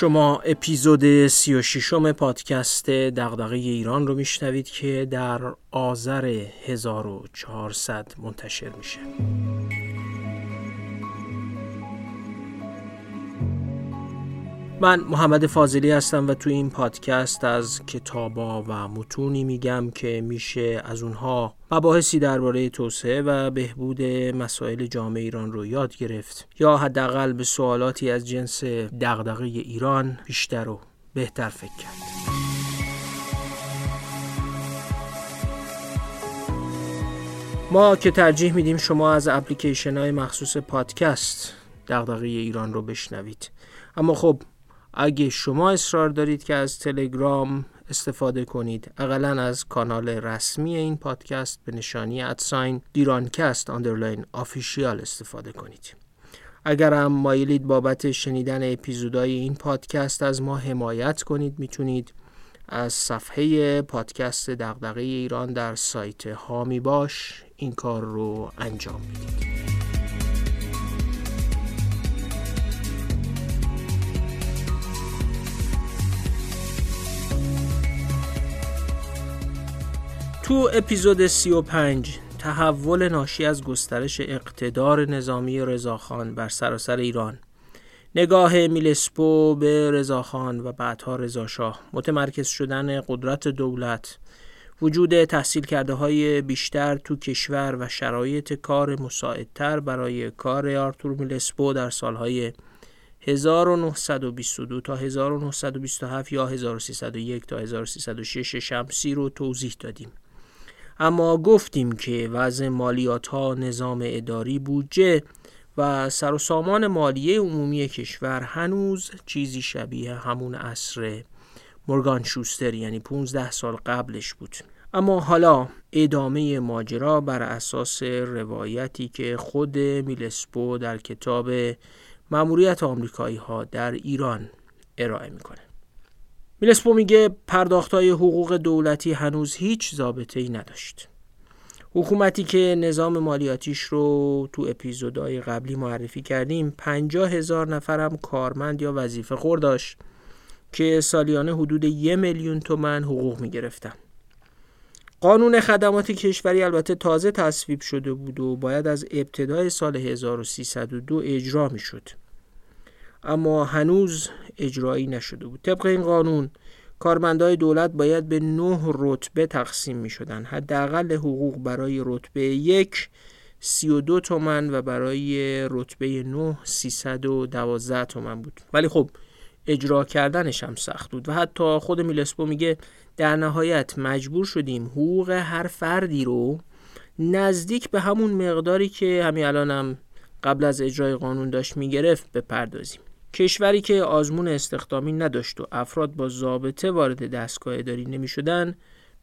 شما اپیزود 36 م پادکست دغدغه ایران رو میشنوید که در آذر 1400 منتشر میشه. من محمد فاضلی هستم و تو این پادکست از کتابا و متونی میگم که میشه از اونها مباحثی درباره توسعه و بهبود مسائل جامعه ایران رو یاد گرفت یا حداقل به سوالاتی از جنس دغدغه ایران بیشتر و بهتر فکر کرد. ما که ترجیح میدیم شما از اپلیکیشن های مخصوص پادکست دغدغه ایران رو بشنوید اما خب اگه شما اصرار دارید که از تلگرام استفاده کنید. اقلا از کانال رسمی این پادکست به نشانی at sign dirancast underline official استفاده کنید. اگر هم مایلید بابت شنیدن اپیزودهای این پادکست از ما حمایت کنید می‌تونید از صفحه پادکست دغدغه ایران در سایت هامی باش این کار رو انجام بدید تو اپیزود 35 تحول ناشی از گسترش اقتدار نظامی رضاخان بر سراسر ایران. نگاه میلسپو به رضاخان و بعدها رضاشاه. متمرکز شدن قدرت دولت. وجود تحصیل کرده های بیشتر تو کشور و شرایط کار مساعدتر برای کار آرتور میلسپو در سالهای 1922 تا 1927 یا 1301 تا 1306 شمسی رو توضیح دادیم. اما گفتیم که وضع مالیات ها نظام اداری بودجه و سر و سامان مالیه عمومی کشور هنوز چیزی شبیه همون عصر مورگان شوستر یعنی 15 سال قبلش بود. اما حالا ادامه ماجرا بر اساس روایتی که خود میلسپو در کتاب مأموریت آمریکایی ها در ایران ارائه می‌کنه میلسپو میگه پرداختهای حقوق دولتی هنوز هیچ ضابطه ای نداشت. حکومتی که نظام مالیاتیش رو تو اپیزودهای قبلی معرفی کردیم پنجاه هزار نفرم کارمند یا وظیفه خور داشت که سالیانه حدود یه میلیون تومن حقوق می‌گرفتن. قانون خدمات کشوری البته تازه تصویب شده بود و باید از ابتدای سال 1302 اجرا می شد. اما هنوز اجرایی نشده بود. طبق این قانون کارمندای دولت باید به نه رتبه تقسیم می شدن حداقل حقوق برای رتبه یک سی و دو تومن و برای رتبه نه سیصد و دوازده تومن بود. ولی خب اجرا کردنش هم سخت بود و حتی خود میلسپو میگه در نهایت مجبور شدیم حقوق هر فردی رو نزدیک به همون مقداری که همین الانم هم قبل از اجرای قانون داشت می‌گرفت بپردازیم. کشوری که آزمون استخدامی نداشت و افراد با ضابطه وارد دستگاه اداری نمی شدن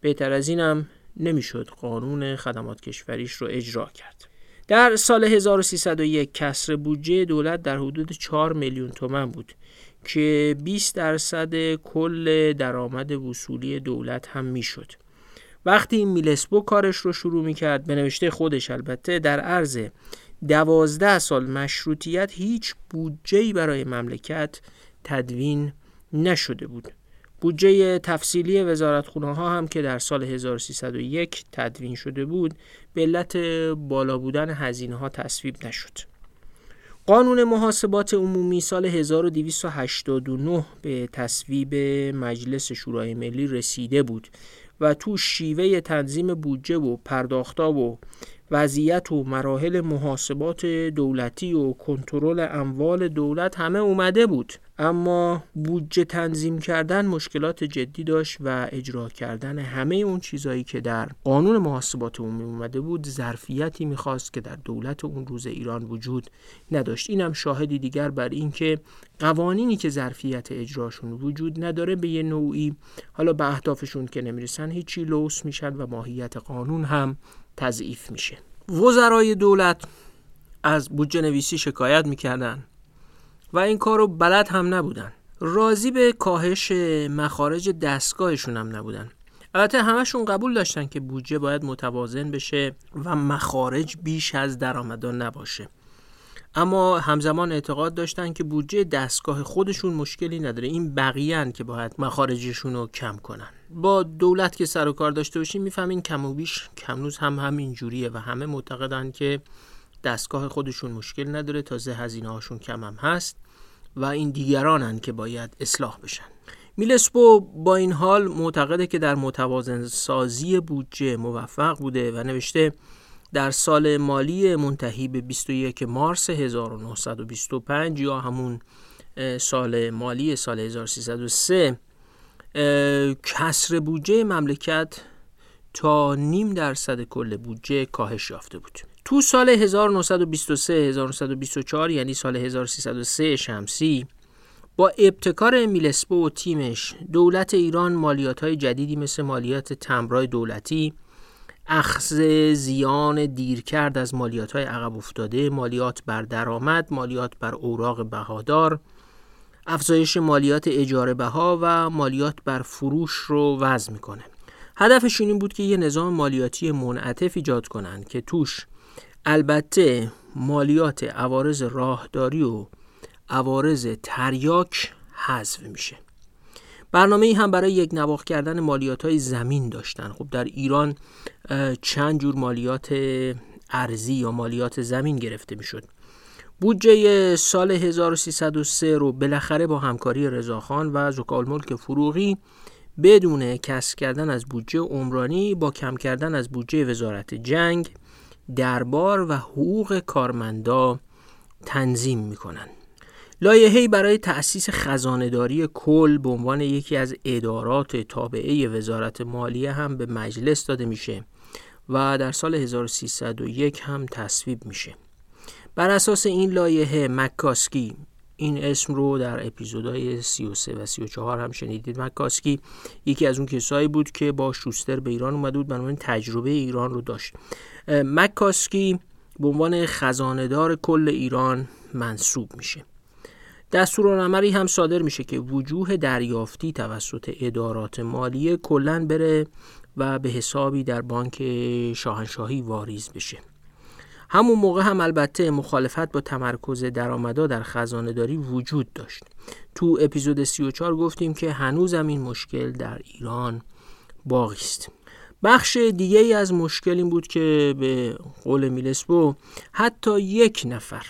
بهتر از اینم نمی‌شد قانون خدمات کشوریش رو اجرا کرد. در سال 1301 کسر بودجه دولت در حدود 4 میلیون تومن بود که 20 درصد کل درآمد وصولی دولت هم می‌شد. وقتی میلسبو کارش رو شروع می کرد به نوشته خودش البته در عرض دوازده سال مشروطیت هیچ بودجه‌ای برای مملکت تدوین نشده بود بودجه تفصیلی وزارتخونه ها هم که در سال 1301 تدوین شده بود به علت بالا بودن هزینه ها تصویب نشد. قانون محاسبات عمومی سال 1289 به تصویب مجلس شورای ملی رسیده بود و تو شیوه تنظیم بودجه و پرداختا و وضعیت و مراحل محاسبات دولتی و کنترل اموال دولت همه اومده بود. اما بودجه تنظیم کردن مشکلات جدی داشت و اجرا کردن همه اون چیزهایی که در قانون محاسبات عمومی اومده بود ظرفیتی می‌خواست که در دولت اون روز ایران وجود نداشت. اینم شاهدی دیگر بر اینکه قوانینی که ظرفیت اجراشون وجود نداره به یه نوعی حالا به اهدافشون که نمی‌رسن هیچی لوس میشن و ماهیت قانون هم تضعیف میشه. وزرای دولت از بودجه نویسی شکایت می‌کردن و این کار رو بلد هم نبودن. راضی به کاهش مخارج دستگاهشون هم نبودن. البته همشون قبول داشتن که بودجه باید متوازن بشه و مخارج بیش از درآمدان نباشه. اما همزمان اعتقاد داشتن که بودجه دستگاه خودشون مشکلی نداره. این بقیه که باید مخارجشون رو کم کنن. با دولت که سر و کار داشته باشیم می‌فهمین کم و بیش کمنوز هم همین جوریه و همه معتقدن که دستگاه خودشون مشکل نداره تازه هزینه هاشون کم هم هست و این دیگرانن که باید اصلاح بشن. میلسپو با این حال معتقده که در متوازن سازی بودجه موفق بوده و نوشته در سال مالی منتهی به 21 مارس 1925 یا همون سال مالی سال 1303 کسر بودجه مملکت تا نیم درصد کل بودجه کاهش یافته بود. تو سال 1923 1924 یعنی سال 1303 شمسی با ابتکار میلسپو و تیمش دولت ایران مالیات های جدیدی مثل مالیات تمرای دولتی اخذ زیان دیر کرد از مالیات های عقب افتاده مالیات بر درآمد مالیات بر اوراق بهادار افزایش مالیات اجاره بها و مالیات بر فروش رو وضع می‌کنه. هدفش این بود که یه نظام مالیاتی منعطف ایجاد کنند که توش البته مالیات عوارض راهداری و عوارض تریاک حذف میشه. برنامه ای هم برای یک نواخ کردن مالیات های زمین داشتن. خب در ایران چند جور مالیات ارزی یا مالیات زمین گرفته می‌شد. بودجه سال 1303 رو بالاخره با همکاری رضاخان و زکال ملک فروغی بدون کسب کردن از بودجه عمرانی با کم کردن از بودجه وزارت جنگ دربار و حقوق کارمندا تنظیم می‌کنن. لایحه‌ای برای تأسیس خزانهداری کل به عنوان یکی از ادارات تابعه وزارت مالیه هم به مجلس داده میشه و در سال 1301 هم تصویب میشه. بر اساس این لایحه مکاسکی این اسم رو در اپیزودهای 33 و 34 هم شنیدید. مکاسکی یکی از اون کسایی بود که با شوستر به ایران اومده بود بنابراین تجربه ایران رو داشت. مکاسکی به عنوان خزاندار کل ایران منصوب میشه. دستورالعملی هم صادر میشه که وجوه دریافتی توسط ادارات مالیه کلا بره و به حسابی در بانک شاهنشاهی واریز بشه. همون موقع هم البته مخالفت با تمرکز درآمدا در خزانه داری وجود داشت. تو اپیزود 34 گفتیم که هنوز هم این مشکل در ایران باقی است. بخش دیگه ای از مشکل این بود که به قول میلسبو حتی یک نفر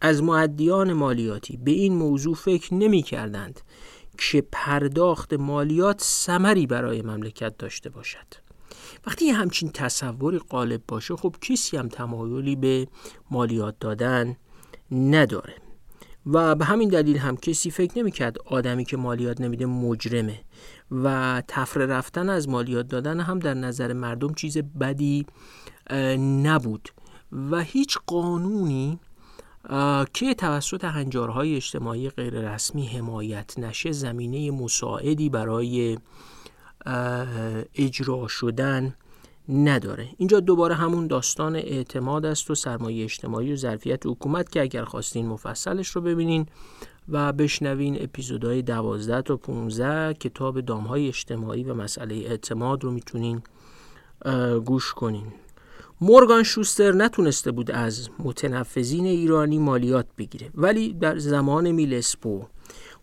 از معدیان مالیاتی به این موضوع فکر نمی کردند که پرداخت مالیات سمری برای مملکت داشته باشد. وقتی یه همچین تصوری غالب باشه خب کسی هم تمایلی به مالیات دادن نداره. و به همین دلیل هم کسی فکر نمی‌کرد آدمی که مالیات نمیده مجرمه. و تفره رفتن از مالیات دادن هم در نظر مردم چیز بدی نبود. و هیچ قانونی که توسط هنجارهای اجتماعی غیررسمی حمایت نشه زمینه مساعدی برای اجرا شدن نداره. اینجا دوباره همون داستان اعتماد است و سرمایه اجتماعی و ظرفیت حکومت که اگر خواستین مفصلش رو ببینین و بشنوین اپیزودهای دوازده تا 15 کتاب دامهای اجتماعی و مسئله اعتماد رو می‌تونین گوش کنین. مورگان شوستر نتونسته بود از متنفذین ایرانی مالیات بگیره ولی در زمان میلسپو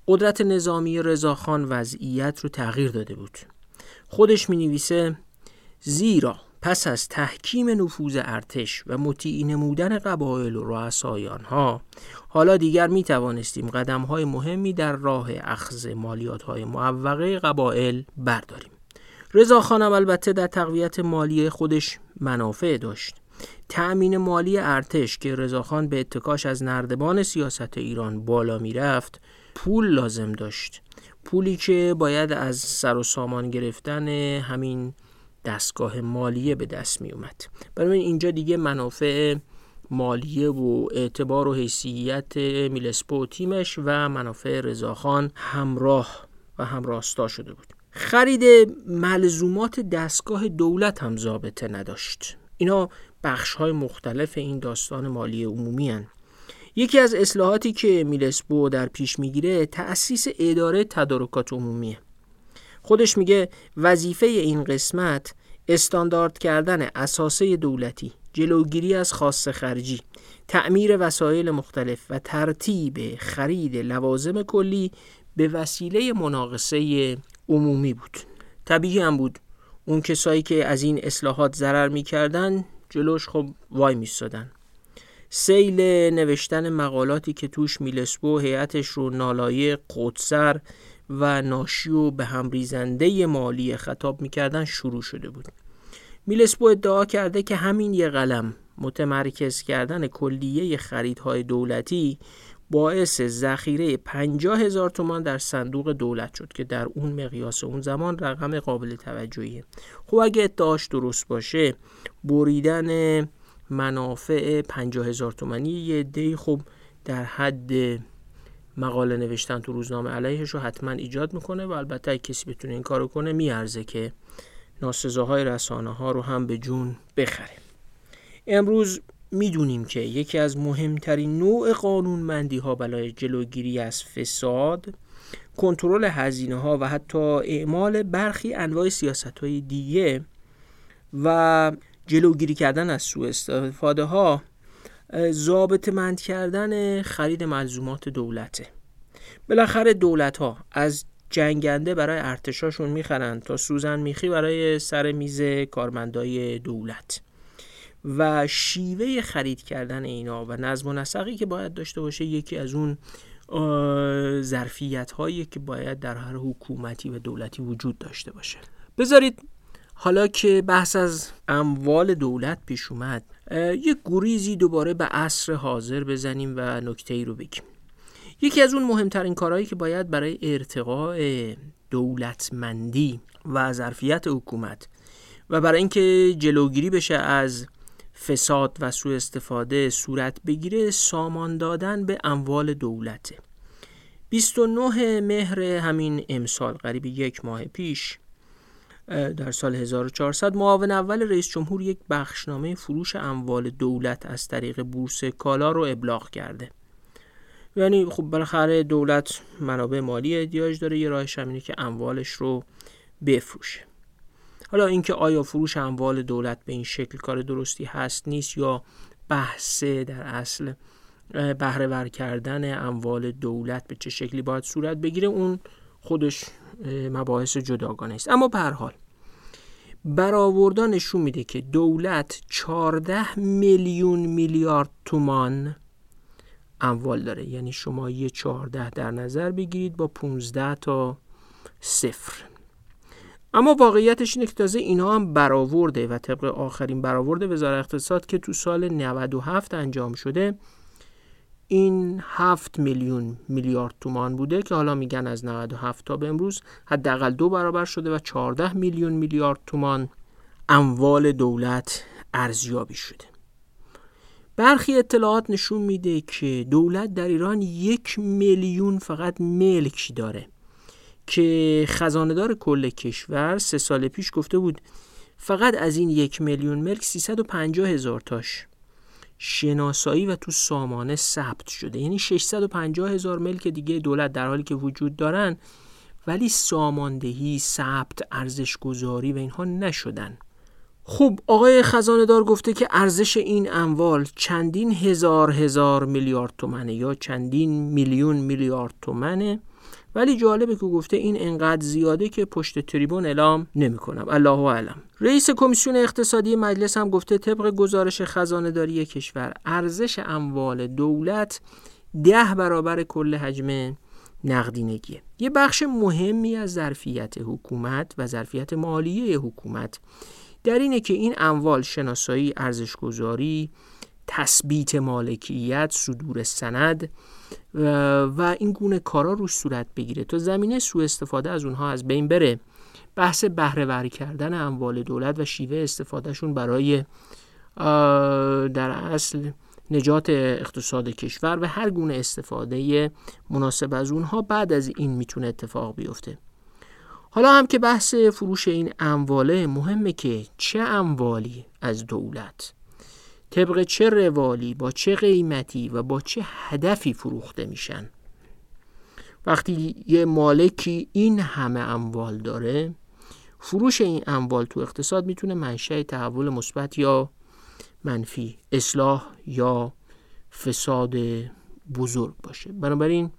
قدرت نظامی رضاخان وضعیت رو تغییر داده بود. خودش می نویسه زیرا پس از تحکیم نفوذ ارتش و مطیع نمودن قبایل و رؤسای آنها حالا دیگر می توانستیم قدم های مهمی در راه اخذ مالیات های معوقه قبایل برداریم. رضا خانم البته در تقویت مالی خودش منافع داشت. تأمین مالی ارتش که رضاخان به اتکاش از نردبان سیاست ایران بالا می‌رفت پول لازم داشت. پولی که باید از سر و سامان گرفتن همین دستگاه مالیه به دست می اومد برای اینجا دیگه منافع مالیه و اعتبار و حیثیت میلسپو و تیمش و منافع رضاخان همراه و همراستا شده بود. خرید ملزومات دستگاه دولت هم ضابطه نداشت. اینا بخش های مختلف این داستان مالی عمومی هن. یکی از اصلاحاتی که میلسبو در پیش می‌گیره تأسیس اداره تدارکات عمومیه. خودش میگه وظیفه این قسمت استاندارد کردن اساسه دولتی جلوگیری از خاص خرجی تعمیر وسایل مختلف و ترتیب خرید لوازم کلی به وسیله مناقصه عمومی بود. طبیعی هم بود. اون کسایی که از این اصلاحات ضرر می‌کردن جلوش خب وای میستادن سیل نوشتن مقالاتی که توش میلسبو هیئتش رو نالایه قدسر و ناشی و به هم ریزنده مالی خطاب می‌کردن شروع شده بود. میلسپو ادعا کرده که همین یه قلم متمرکز کردن کلیه خریدهای دولتی باعث ذخیره 50 هزار تومان در صندوق دولت شد که در اون مقیاس اون زمان رقم قابل توجهیه. خب اگه ادعاش درست باشه بریدن منافع 50 هزار تومانی یه دی خب در حد مقاله نوشتن تو روزنامه علیهش رو حتما ایجاد می‌کنه و البته کسی بتونه این کارو کنه میارزه که ناسزاهای رسانه ها رو هم به جون بخره. امروز می‌دونیم که یکی از مهمترین نوع قانونمندی ها برای جلوگیری از فساد کنترل هزینه ها و حتی اعمال برخی انواع سیاست های دیگه و جلوگیری کردن از سوء استفاده ها ضابط مند کردن خرید ملزومات دولته. بالاخره دولت ها از جنگنده برای ارتشاشون می‌خرن تا سوزن میخی برای سر میز کارمندای دولت. و شیوه خرید کردن اینا و نظم و نسقی که باید داشته باشه یکی از اون ظرفیت هایی که باید در هر حکومتی و دولتی وجود داشته باشه. بذارید حالا که بحث از اموال دولت پیش اومد یک گریزی دوباره به عصر حاضر بزنیم و نکته ای رو بگیم. یکی از اون مهمترین کارهایی که باید برای ارتقاء دولتمندی و ظرفیت حکومت و برای اینکه جلوگیری بشه از فساد و سوء استفاده صورت بگیره سامان دادن به اموال دولته. 29 مهر همین امسال قریب یک ماه پیش در سال 1400 معاون اول رئیس جمهور یک بخشنامه فروش اموال دولت از طریق بورس کالا رو ابلاغ کرده. یعنی خب بالاخره دولت منابع مالی احتیاج داره یه راهش همینه که اموالش رو بفروشه. حالا اینکه آیا فروش اموال دولت به این شکل کار درستی هست نیست یا بحث در اصل بهره کردن اموال دولت به چه شکلی باید صورت بگیره اون خودش مباحث جداگانه است. اما به هر حال برآوردن نشون میده که دولت 14 میلیون میلیارد تومان اموال داره. یعنی شما یه 14 در نظر بگیرید با 15 تا صفر. اما واقعیتش اینه که تازه اینا هم برآورده و طبق آخرین برآورد وزارت اقتصاد که تو سال 97 انجام شده این 7 میلیون میلیارد تومان بوده که حالا میگن از 97 تا به امروز حداقل دو برابر شده و 14 میلیون میلیارد تومان اموال دولت ارزیابی شده. برخی اطلاعات نشون میده که دولت در ایران یک میلیون فقط ملک داره که خزاندار کل کشور سه سال پیش گفته بود فقط از این یک میلیون ملک 350 هزار تاش شناسایی و تو سامانه ثبت شده. یعنی 650 هزار ملک دیگه دولت در حالی که وجود دارن ولی ساماندهی ثبت ارزش گذاری و اینها نشدن. خب آقای خزانه گفته که ارزش این اموال چندین هزار هزار میلیارد تومنه یا چندین میلیون میلیارد تومنه. ولی جالبه که گفته این انقدر زیاده که پشت تریبون اعلام نمی‌کنم. الله اعلم. رئیس کمیسیون اقتصادی مجلس هم گفته طبق گزارش خزانه داری کشور ارزش اموال دولت ده برابر کل حجم نقدینگیه. یه بخش مهمی از ظرفیت حکومت و ظرفیت مالیه حکومت در اینه که این اموال شناسایی ارزشگذاری تثبیت مالکیت صدور سند و این گونه کارا روش صورت بگیره تا زمینه سوء استفاده از اونها از بین بره. بحث بهره کردن اموال دولت و شیوه استفادهشون برای در اصل نجات اقتصاد کشور و هر گونه استفاده مناسب از اونها بعد از این می‌تونه اتفاق بیفته. حالا هم که بحث فروش این امواله مهمه که چه اموالی از دولت؟ طبق چه روالی با چه قیمتی و با چه هدفی فروخته میشن. وقتی یه مالکی این همه اموال داره فروش این اموال تو اقتصاد می‌تونه منشأ تحول مثبت یا منفی اصلاح یا فساد بزرگ باشه. بنابراین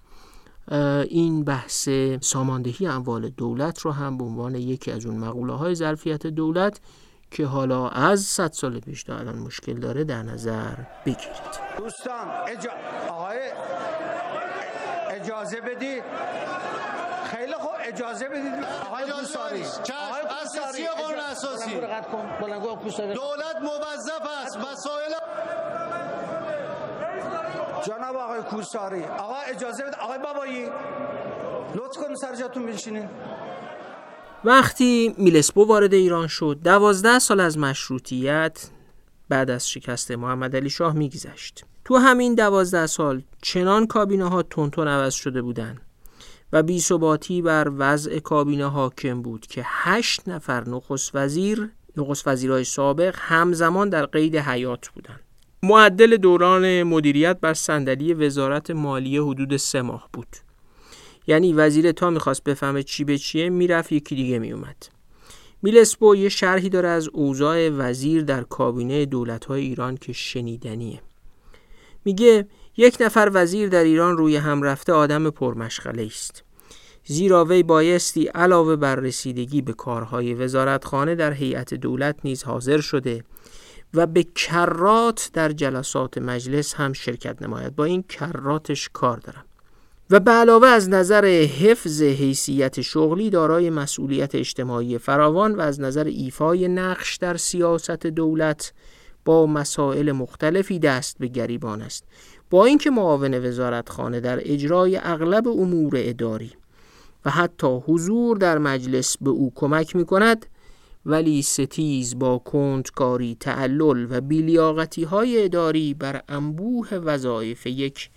این بحث ساماندهی اموال دولت رو هم به عنوان یکی از اون مقوله های ظرفیت دولت که حالا از صد سال پیش تا الان مشکل داره در نظر بگیرید. دوستان اجا... آقای اجازه بدید. خیلی خوب اجازه بدید. آقای کوساری آقای اساسی قانون اساسی. دولت موظف است. مسائل جناب آقای کوساری آقا اجازه بدید آقای بابایی لطف کن سر جاتون بنشینین. وقتی میلسپو وارد ایران شد دوازده سال از مشروطیت بعد از شکست محمد علی شاه میگذشت. تو همین دوازده سال چنان کابینه ها تونتون عوض شده بودند و بیثباتی بر وضع کابینه حاکم بود که هشت نفر نخست وزیر نخست وزیرهای سابق همزمان در قید حیات بودند. معدل دوران مدیریت بر صندلی وزارت مالیه حدود سه ماه بود. یعنی وزیر تا می‌خواست بفهمه چی به چیه می‌رفت یکی دیگه میومد میلسپو یه شرحی داره از اوضاع وزیر در کابینه دولت‌های ایران که شنیدنیه. میگه یک نفر وزیر در ایران روی هم رفته آدم پرمشغله است. زیرا وی بایستی علاوه بر رسیدگی به کارهای وزارتخانه در هیئت دولت نیز حاضر شده و به کرات در جلسات مجلس هم شرکت نماید. با این کراتش کار دارم. و به علاوه از نظر حفظ حیثیت شغلی دارای مسئولیت اجتماعی فراوان و از نظر ایفای نقش در سیاست دولت با مسائل مختلفی دست به گریبان است. با اینکه معاون وزارتخانه در اجرای اغلب امور اداری و حتی حضور در مجلس به او کمک می کند ولی ستیز با کندکاری تعلل و بیلیاقتی های اداری بر انبوه وظایف یک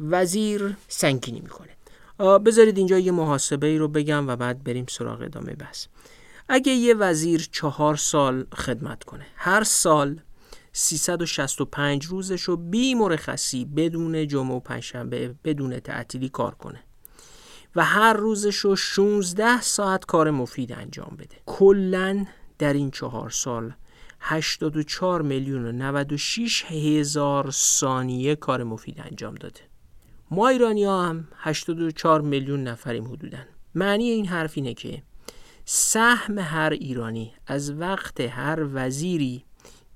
وزیر سنگینی می‌کنه. بذارید اینجا یه محاسبه ای رو بگم و بعد بریم سراغ ادامه بس اگه یه وزیر چهار سال خدمت کنه هر سال 365 روزش رو بی مرخصی بدون جمعه و پنجشنبه بدون تعطیلی کار کنه و هر روزش رو 16 ساعت کار مفید انجام بده. کلا در این چهار سال 84 میلیون و 96 هزار ثانیه کار مفید انجام داده. ما ایرانی ها هم 84 میلیون نفریم حدودن معنی این حرف اینه که سهم هر ایرانی از وقت هر وزیری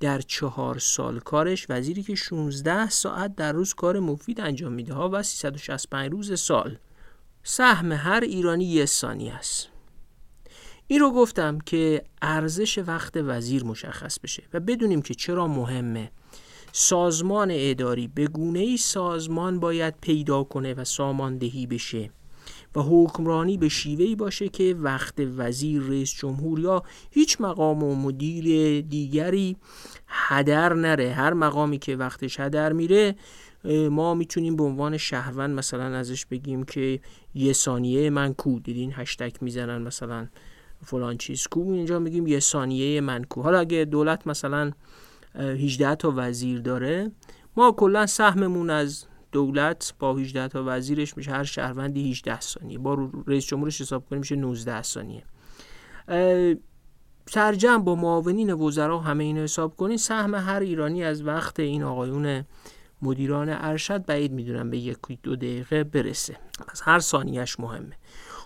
در چهار سال کارش وزیری که 16 ساعت در روز کار مفید انجام میده ها و 365 روز سال. سهم هر ایرانی یه ثانیه است. این رو گفتم که ارزش وقت وزیر مشخص بشه و بدونیم که چرا مهمه. سازمان اداری به گونه ای سازمان باید پیدا کنه و ساماندهی بشه و حکمرانی به شیوهی باشه که وقت وزیر رئیس جمهور یا هیچ مقام و مدیر دیگری هدر نره. هر مقامی که وقتش هدر میره ما می‌تونیم به عنوان شهروند مثلا ازش بگیم که یه ثانیه من کو دیدین هشتگ می‌زنن مثلا فلان چیز کو اینجا میگیم یه ثانیه من کو. حالا اگه دولت مثلا 18 تا وزیر داره. ما کلا سهممون از دولت با 18 تا وزیرش میشه هر شهروندی 18 ثانیه. با رئیس جمهورش حساب کنیم میشه 19 ثانیه. سرجم با معاونین وزرا همه اینو حساب کنین. سهم هر ایرانی از وقت این آقایون مدیران ارشد بعید می‌دونم به یک دو دقیقه برسه. از هر ثانیهش مهمه.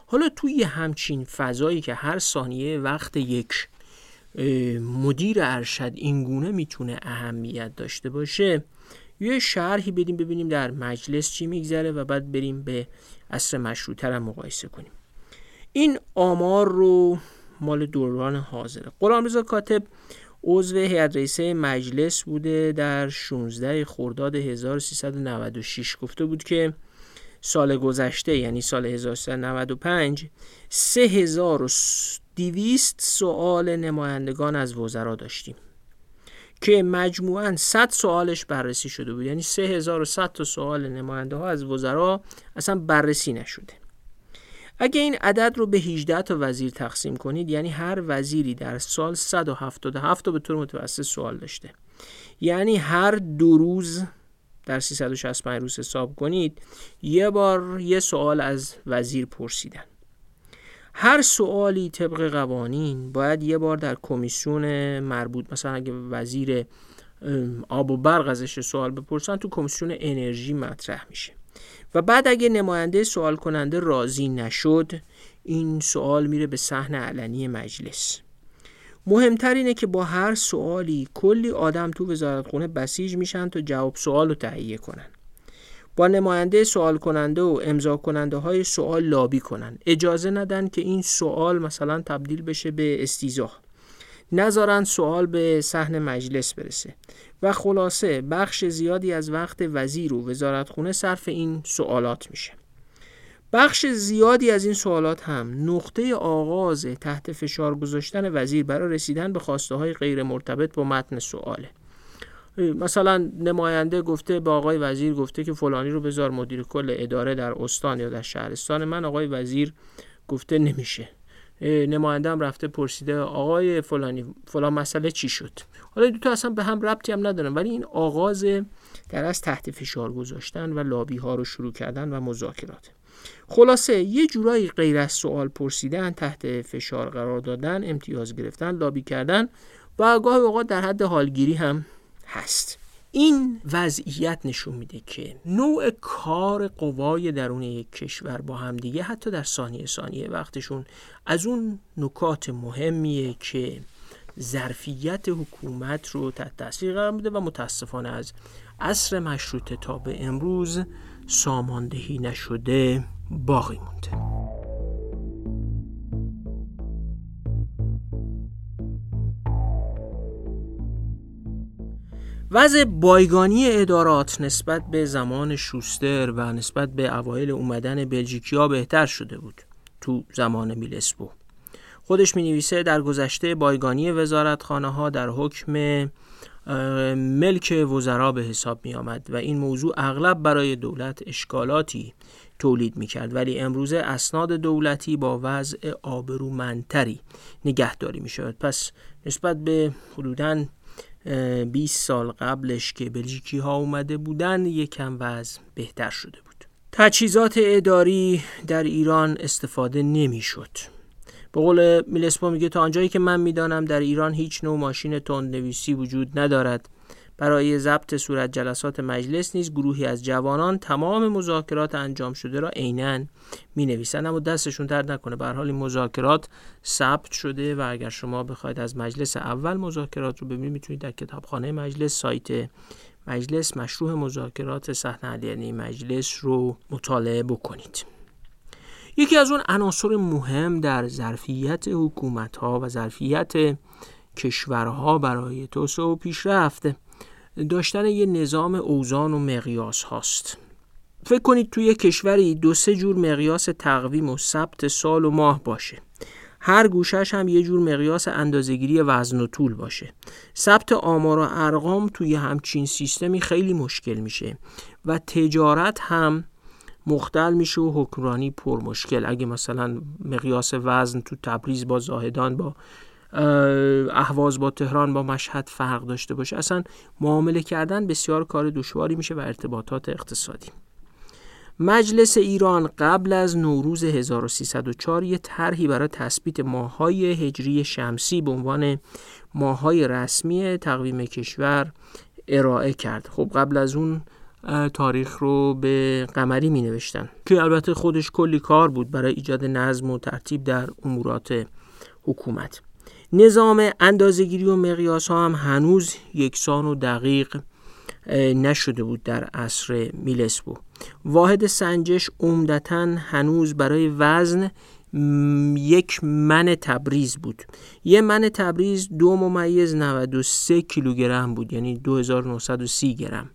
حالا توی همچین فضایی که هر ثانیه وقت یک مدیر ارشد اینگونه می‌تونه اهمیت داشته باشه. یه شرحی بدیم ببینیم در مجلس چی میگذره و بعد بریم به عصر مشروطه هم مقایسه کنیم. این آمار رو مال دوران حاضره. رضا کاتب عضو هیئت رئیسه مجلس بوده در 16 خرداد 1396 گفته بود که سال گذشته یعنی سال 1395 3200 سوال نمایندگان از وزرا داشتیم که مجموعا 100 سوالش بررسی شده بود. یعنی 3100 تا سوال نماینده ها از وزرا اصلا بررسی نشده. اگه این عدد رو به 18 تا وزیر تقسیم کنید یعنی هر وزیری در سال 177 تا به طور متوسط سوال داشته. یعنی هر دو روز در 365 روز حساب کنید یه بار یه سوال از وزیر پرسیدن. هر سوالی طبق قوانین باید یه بار در کمیسیون مربوط مثلا اگه وزیر آب و برق ازش سوال بپرسن تو کمیسیون انرژی مطرح میشه. و بعد اگه نماینده سوال کننده راضی نشد این سوال میره به صحن علنی مجلس. مهمتر اینه که با هر سوالی کلی آدم تو وزارتخونه بسیج میشن تا جواب سوال رو تهیه کنن. با نماینده سوال کننده و امضا کننده های سوال لابی کنن. اجازه ندن که این سوال مثلا تبدیل بشه به استیزاه. نذارن سوال به صحن مجلس برسه. و خلاصه بخش زیادی از وقت وزیر و وزارتخونه صرف این سوالات میشه. بخش زیادی از این سوالات هم نقطه آغاز تحت فشار گذاشتن وزیر برای رسیدن به خواسته های غیر مرتبط با متن سواله. مثلا نماینده گفته به آقای وزیر گفته که فلانی رو بذار مدیر کل اداره در استان یا در شهرستان. من آقای وزیر گفته نمیشه. نماینده هم رفته پرسیده آقای فلانی فلان مسئله چی شد؟ حالا دو تا اصلا به هم ربطی هم ندارن ولی این آغاز در از تحت فشار گذاشتن و لابی ها رو شروع کردن و مذاکرات. خلاصه یه جورایی غیر از سوال پرسیدن تحت فشار قرار دادن امتیاز گرفتن لابی کردن و گاه اوقات در حد حالگیری هم هست. این وضعیت نشون میده که نوع کار قوای درون یک کشور با همدیگه حتی در ثانیه ثانیه وقتشون از اون نکات مهمیه که ظرفیت حکومت رو تحت تاثیر قرار میده و متاسفانه از عصر مشروطه تا به امروز ساماندهی نشده باقی مونده. وضع بایگانی ادارات نسبت به زمان شوستر و نسبت به اوایل اومدن بلژیکیا بهتر شده بود تو زمان میلسبو. خودش می نویسه در گذشته بایگانی وزارتخانه ها در حکم ملک وزرا به حساب می آمد و این موضوع اغلب برای دولت اشکالاتی تولید می کرد ولی امروزه اسناد دولتی با وضع آبرومندتری نگهداری می شود پس نسبت به حدوداً 20 سال قبلش که بلژیکی ها اومده بودن یکم وضع بهتر شده بود. تجهیزات اداری در ایران استفاده نمی‌شد. به قول میلسپو میگه تا آنجایی که من می‌دانم در ایران هیچ نوع ماشین تندنویسی وجود ندارد. برای ضبط صورت جلسات مجلس نیز گروهی از جوانان تمام مذاکرات انجام شده را عینا می نویسن اما دستشون درد نکنه. به حال این مذاکرات ثبت شده و اگر شما بخواید از مجلس اول مذاکرات رو ببینید می‌تونید در کتابخانه مجلس سایت مجلس مشروع مذاکرات صحنه مجلس رو مطالعه بکنید. یکی از اون عناصر مهم در ظرفیت حکومت ها و ظرفیت کشورها برای توسعه و پیشرفت داشتن یه نظام اوزان و مقیاس هاست. فکر کنید توی کشوری دو سه جور مقیاس تقویم و ثبت سال و ماه باشه. هر گوشش هم یه جور مقیاس اندازگیری وزن و طول باشه. ثبت آمار و ارقام توی همچین سیستمی خیلی مشکل میشه و تجارت هم مختل میشه و حکمرانی پر مشکل اگه مثلا مقیاس وزن تو تبریز با زاهدان با اهواز با تهران با مشهد فرق داشته باشه. اصلا معامله کردن بسیار کار دشواری میشه و ارتباطات اقتصادی. مجلس ایران قبل از نوروز 1304 یه طرحی برای تثبیت ماهای هجری شمسی به عنوان ماهای رسمی تقویم کشور ارائه کرد. خب قبل از اون تاریخ رو به قمری می نوشتن که البته خودش کلی کار بود برای ایجاد نظم و ترتیب در امورات حکومت. نظام اندازگیری و مقیاس ها هم هنوز یکسان و دقیق نشده بود در عصر میلسبو. واحد سنجش عمدتا هنوز برای وزن یک من تبریز بود. یه من تبریز دو ممیز 93 کیلوگرم بود یعنی 2930 گرم.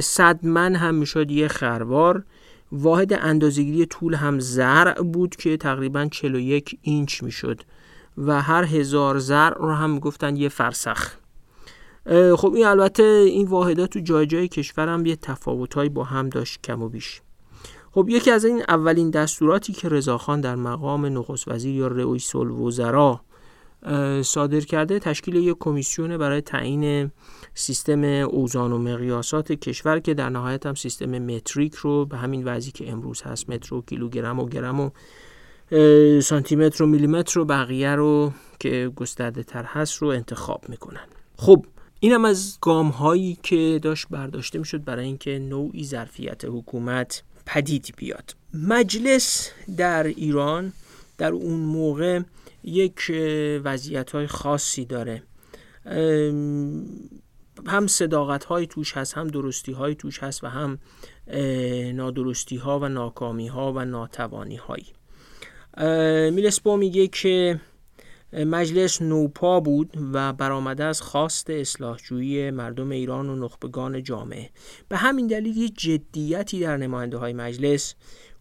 صد من هم می‌شد یه خروار. واحد اندازگیری طول هم زرع بود که تقریبا 41 اینچ می‌شد و هر هزار زر رو هم گفتن یه فرسخ. خب این البته این واحدات تو جای جای کشور هم یه تفاوتهایی با هم داشت کم و بیش. خب یکی از این اولین دستوراتی که رضاخان در مقام نخست وزیر یا رئیس الوزراء صادر کرده تشکیل یک کمیسیون برای تعیین سیستم اوزان و مقیاسات کشور که در نهایت هم سیستم متریک رو به همین وضعی که امروز هست متر و کیلوگرم و گرم و سانتیمتر و میلیمتر و بقیه رو که گسترده تر هست رو انتخاب می‌کنن. خب اینم از گام هایی که داشت برداشته می‌شد برای اینکه نوعی ظرفیت حکومت پدید بیاد. مجلس در ایران در اون موقع یک وضعیت های خاصی داره. هم صداقت های توش هست هم درستی های توش هست و هم نادرستی ها و ناکامی ها و ناتوانی هایی میلسپو میگه که مجلس نوپا بود و برآمده از خواست اصلاحجویی مردم ایران و نخبگان جامعه. به همین دلیل یک جدیتی در نماینده های مجلس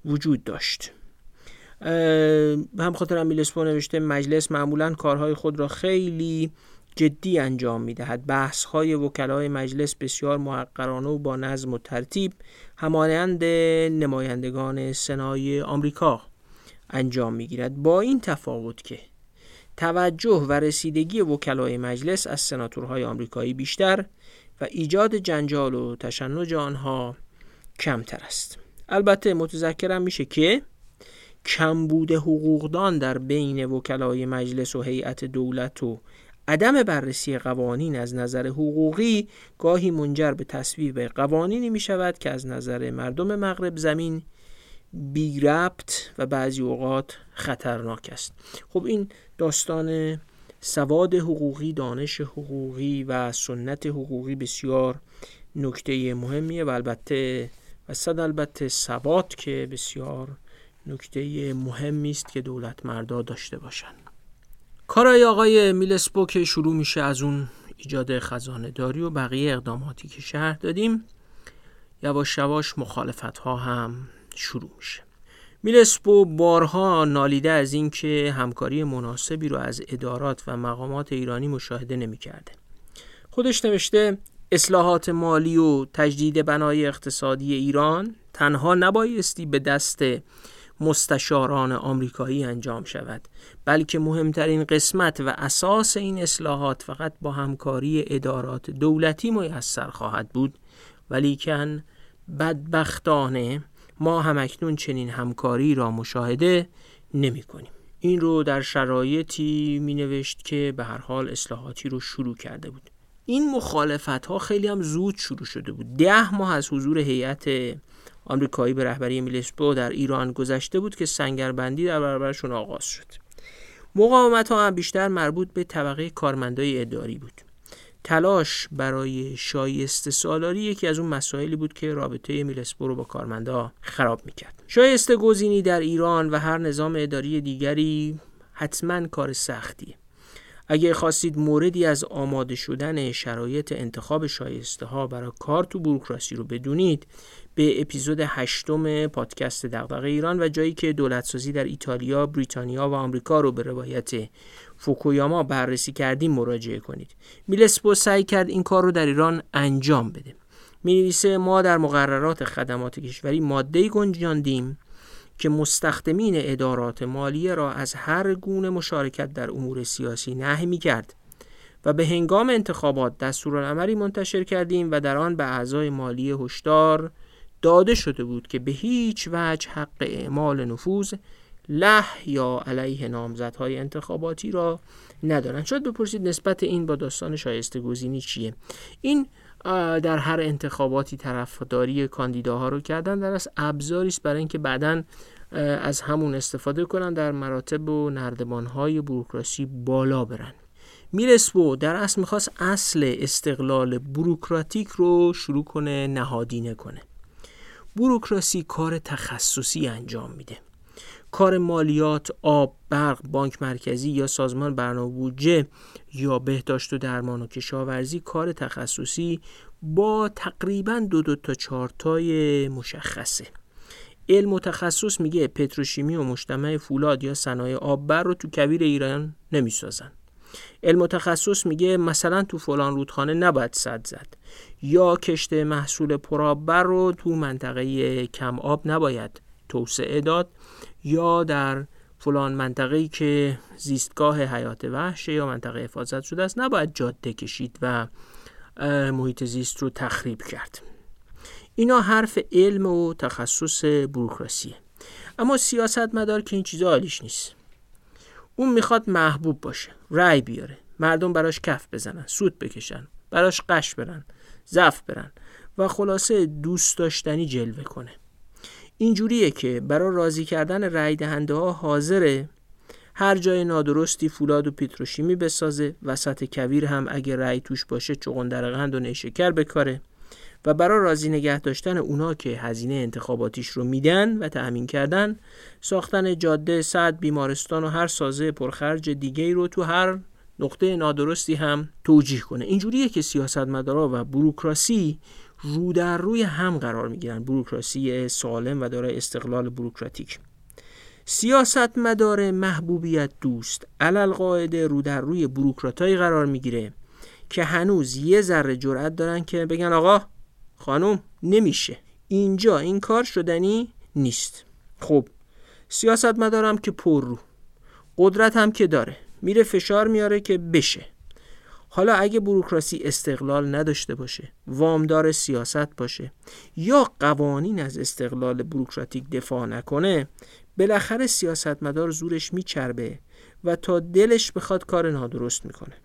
وجود داشت. به هم خاطر میلسپو نوشته مجلس معمولا کارهای خود را خیلی جدی انجام می‌دهد. بحث های وکلای مجلس بسیار محقرانه و با نظم و ترتیب همانند نمایندگان سنای آمریکا انجام می‌گیرد. با این تفاوت که توجه و رسیدگی وکلای مجلس از سناتورهای آمریکایی بیشتر و ایجاد جنجال و تشنج آنها کمتر است. البته متذکرم میشه که کمبود حقوقدان در بین وکلای مجلس و هیئت دولت و عدم بررسی قوانین از نظر حقوقی گاهی منجر به تصویب قوانینی می شود که از نظر مردم مغرب زمین بی ربط و بعضی اوقات خطرناک است. خب این داستان سواد حقوقی دانش حقوقی و سنت حقوقی بسیار نکته مهمیه و البته و صد البته ثبات که بسیار نکته مهمی است که دولت مردا داشته باشند. کارای آقای میلسپو که شروع میشه از اون ایجاد خزانه داری و بقیه اقداماتی که شهر دادیم یواش یواش مخالفت ها هم شروع میشه میلسپو بارها نالیده از اینکه همکاری مناسبی رو از ادارات و مقامات ایرانی مشاهده نمی‌کرده. خودش نوشته اصلاحات مالی و تجدید بنای اقتصادی ایران تنها نبایستی به دست مستشاران آمریکایی انجام شود. بلکه مهمترین قسمت و اساس این اصلاحات فقط با همکاری ادارات دولتی میسر خواهد بود. ولیکن بدبختانه ما همکنون چنین همکاری را مشاهده نمی کنیم. این رو در شرایطی می نوشت که به هر حال اصلاحاتی رو شروع کرده بود. این مخالفت ها خیلی هم زود شروع شده بود. ده ماه از حضور هیئت آمریکایی به رهبری میلسپو در ایران گذشته بود که سنگربندی در برابرشون آغاز شد. مقاومت ها هم بیشتر مربوط به طبقه کارمندای اداری بود. تلاش برای شایسته سالاری یکی از اون مسائلی بود که رابطه میلسپو رو با کارمندا خراب می‌کرد. شایسته گزینی در ایران و هر نظام اداری دیگری حتما کار سختیه. اگه خواستید موردی از آماده شدن شرایط انتخاب شایسته ها برای کار تو بروکراسی رو بدونید به اپیزود هشتم پادکست دغدغه ایران و جایی که دولتسازی در ایتالیا، بریتانیا و آمریکا رو به روایت فوکویاما بررسی کردیم مراجعه کنید. میلسپو سعی کرد این کار رو در ایران انجام بده. می نویسه ما در مقررات خدمات کشوری ماده گنجاندیم که مستخدمین ادارات مالیه را از هر گونه مشارکت در امور سیاسی نهی می کرد و به هنگام انتخابات دستورالعملی منتشر کردیم و در آن به اعضای مالی هشدار داده شده بود که به هیچ وجه حق اعمال نفوذ له یا علیه نامزدهای انتخاباتی را ندارند. شاید بپرسید نسبت این با داستان شایسته گزینی چیه؟ این در هر انتخاباتی طرفداری کاندیداها رو کردن در از ابزاری است برای اینکه بعدا از همون استفاده کنن در مراتب و نردبانهای بروکراسی بالا برن. میرسبو در اصل می‌خواست اصل استقلال بروکراتیک رو شروع کنه نهادینه کنه. بروکراسی کار تخصصی انجام میده. کار مالیات، آب، برق، بانک مرکزی یا سازمان برنامه بودجه یا بهداشت و درمان و کشاورزی کار تخصصی با تقریبا دو دو تا چارتای مشخصه. علم و تخصص میگه پتروشیمی و مجتمع فولاد یا صنایع آببر رو تو کویر ایران نمی‌سازن. علم تخصص میگه مثلا تو فلان رودخانه نباید صد زد. یا کشت محصول پرآببر رو تو منطقه کم آب نباید توسعه داد یا در فلان منطقه‌ای که زیستگاه حیات وحش یا منطقه حفاظت شده است نباید جاده کشید و محیط زیست رو تخریب کرد. اینا حرف علم و تخصص بروکراسیه اما سیاست مدار که این چیزا حالیش نیست. اون می‌خواد محبوب باشه رأی بیاره. مردم براش کف بزنن سود بکشن براش قش برن زف برن و خلاصه دوست داشتنی جلوه کنه. اینجوریه که برای راضی کردن رای دهنده ها حاضره. هر جای نادرستی فولاد و پیتروشیمی بسازه وسط کویر هم اگه رأی توش باشه چغندر قند و نیشکر بکاره. و برای راضی نگه داشتن اونا که هزینه انتخاباتیش رو میدن و تأمین کردن ساختن جاده، صد، بیمارستان و هر سازه پرخرج دیگه رو تو هر نقطه نادرستی هم توجیه کنه. اینجوریه که سیاستمدارا و بروکراسی رو در روی هم قرار می‌گیرن. بروکراسی سالم و دارای استقلال بروکراتیک سیاست مدار محبوبیت دوست علل قاعده رو در روی بروکراتایی قرار می‌گیره که هنوز یه ذره جرأت دارن که بگن آقا خانم نمیشه. اینجا این کار شدنی نیست. خب سیاست مدارم که پر رو. قدرت هم که داره. میره فشار میاره که بشه. حالا اگه بروکراسی استقلال نداشته باشه وامدار سیاست باشه یا قوانین از استقلال بروکراتیک دفاع نکنه بالاخره سیاستمدار زورش میچربه و تا دلش بخواد کار نادرست می‌کنه.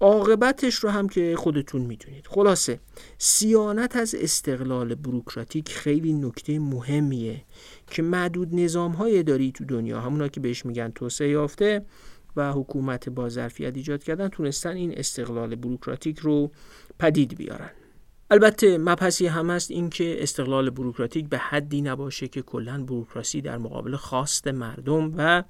عاقبتش رو هم که خودتون می‌دونید. خلاصه سیانت از استقلال بروکراتیک خیلی نکته مهمیه که معدود نظام های اداری تو دنیا همونا که بهش میگن توسعه یافته و حکومت با ظرفیت ایجاد کردن تونستن این استقلال بروکراتیک رو پدید بیارن. البته مبحثی هم هست این که استقلال بروکراتیک به حدی نباشه که کلا بروکراسی در مقابل خواست مردم و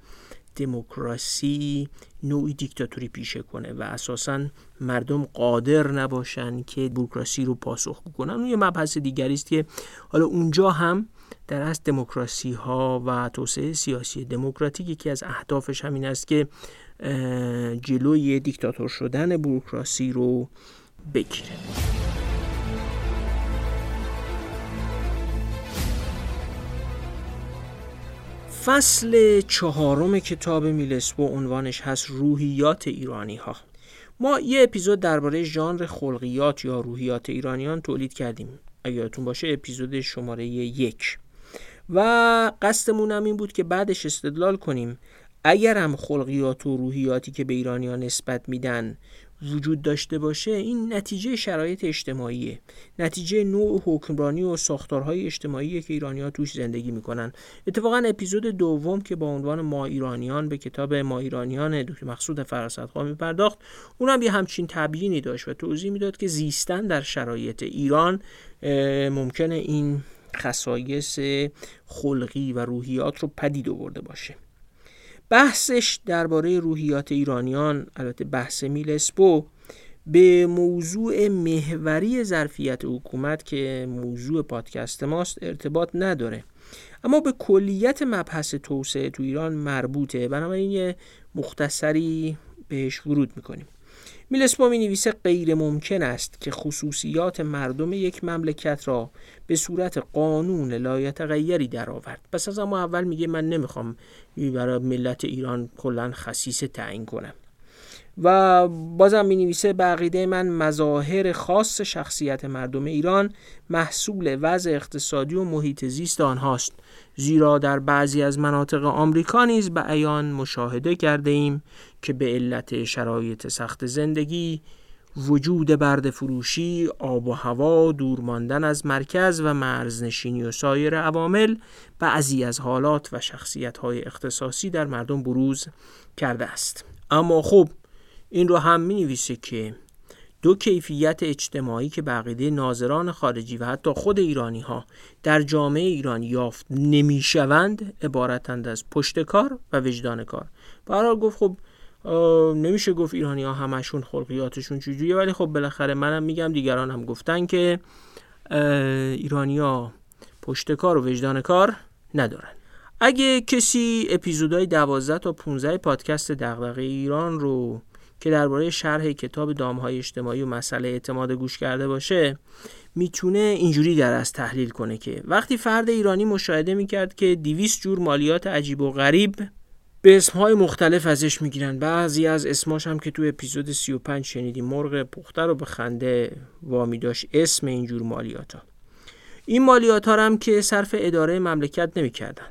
دموکراسی نوعی دیکتاتوری پیشه کنه و اساسا مردم قادر نباشن که بروکراسی رو پاسخ کنن اون یه مبحث دیگری است که حالا اونجا هم در از دموکراسی ها و توسعه سیاسی دموکراتیک یکی از اهدافش همین است که جلوی دیکتاتور شدن بروکراسی رو بگیره. فصل چهارم کتاب میلسپو عنوانش هست روحیات ایرانی ها ما یه اپیزود درباره ژانر خلقیات یا روحیات ایرانیان تولید کردیم. اگه یادتون باشه اپیزود شماره یک. و قصدمون هم این بود که بعدش استدلال کنیم. اگر هم خلقیات و روحیاتی که به ایرانیان نسبت میدن وجود داشته باشه این نتیجه شرایط اجتماعیه. نتیجه نوع حکمرانی و ساختارهای اجتماعی که ایرانی ها توش زندگی می‌کنن. اتفاقا اپیزود دوم که با عنوان ما ایرانیان به کتاب ما ایرانیان دکتر مقصود فراسدخواه می پرداخت اونم یه همچین تبیینی داشت و توضیح می‌داد که زیستن در شرایط ایران ممکنه این خصایص خلقی و روحیات رو پدید آورده باشه. بحثش درباره روحیات ایرانیان البته بحث میلسپو به موضوع محوری ظرفیت حکومت که موضوع پادکست ماست ارتباط نداره. اما به کلیت مبحث توسعه تو ایران مربوطه. بنابراین یه مختصری بهش ورود می‌کنیم. میلسپو می نویسه غیر ممکن است که خصوصیات مردم یک مملکت را به صورت قانون لایتغیری درآورد. پس از اما اول میگه من نمی‌خوام برای ملت ایران کلا خصیص تعیین کنم. و بازم می نویسه بقیده من مظاهر خاص شخصیت مردم ایران محصول وضع اقتصادی و محیط زیست آنهاست. زیرا در بعضی از مناطق آمریکا نیز به عیان مشاهده کرده ایم که به علت شرایط سخت زندگی وجود برد فروشی، آب و هوا، دور ماندن از مرکز و مرزنشینی و سایر عوامل بعضی از حالات و شخصیت های اختصاصی در مردم بروز کرده است. اما خب این رو هم می که دو کیفیت اجتماعی که بقیده ناظران خارجی و حتی خود ایرانی ها در جامعه ایران یافت نمی شوند عبارتند از پشت کار و وجدان کار. برای گفت خب نمیشه گفت ایرانی ها همشون خلقیاتشون چجوریه ولی خب بالاخره منم میگم دیگران هم گفتن که ایرانی ها پشت کار و وجدان کار ندارن. اگه کسی اپیزودهای 12 تا 15 پادکست دغدغه ایران رو که درباره شرح کتاب دامهای اجتماعی و مسئله اعتماد گوش کرده باشه می‌تونه اینجوری در از تحلیل کنه که وقتی فرد ایرانی مشاهده می‌کرد که 200 جور مالیات عجیب و غریب به اسمهای مختلف ازش می‌گیرن. بعضی از اسماش هم که تو اپیزود 35 شنیدیم مرغ پخته رو به خنده وامی داشت. اسم اینجور مالیات ها این مالیات ها هم که صرف اداره مملکت نمی‌کردن.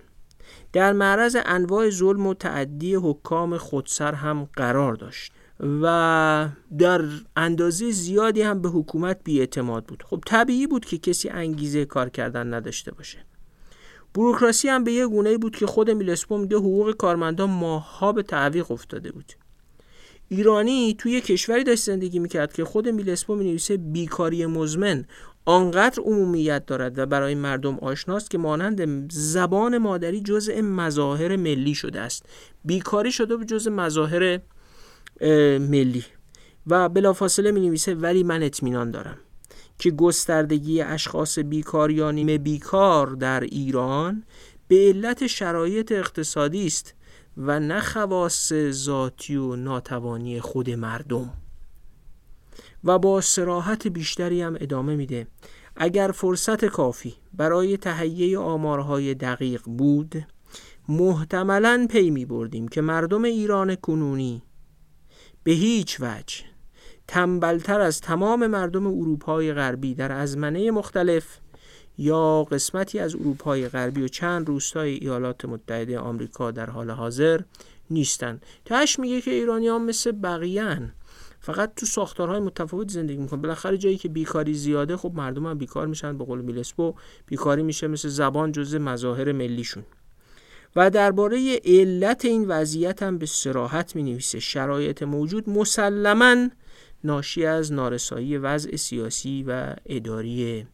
در معرض انواع ظلم و تعدی حکام خودسر هم قرار داشت. و در اندازه زیادی هم به حکومت بیاعتماد بود. خب طبیعی بود که کسی انگیزه کار کردن نداشته باشه. بروکراسی هم به یه گونه بود که خود میلسپو میگه حقوق کارمندان ماها به تعویق افتاده بود. ایرانی توی کشوری داشت زندگی می‌کرد که خود میلسپو می‌نویسه بیکاری مزمن آنقدر عمومیت دارد و برای مردم آشناست که مانند زبان مادری جزء مظاهر ملی شده است. بیکاری شده به جزء مظاهر ملی. و بلافاصله می نویسه ولی من اطمینان دارم که گستردگی اشخاص بیکار یا نیمه بیکار در ایران به علت شرایط اقتصادی است و نه خواص ذاتی و ناتوانی خود مردم. و با سراحت بیشتری هم ادامه میده. اگر فرصت کافی برای تهیه آمارهای دقیق بود محتملا پی می بردیم که مردم ایران کنونی به هیچ وجه. تنبلتر از تمام مردم اروپای غربی در ازمنه مختلف یا قسمتی از اروپای غربی و چند روستای ایالات متحده آمریکا در حال حاضر نیستند. تاش میگه که ایرانیان مثل بقیه فقط تو ساختارهای متفاوت زندگی می‌کنن. بالاخره جایی که بیکاری زیاده خب مردم هم بیکار میشن. به قول میلسپو بیکاری میشه مثل زبان جزء مظاهر ملیشون. و درباره علت این وضعیت هم به سراحت می نویسه شرایط موجود مسلما ناشی از نارسایی وضع سیاسی و اداری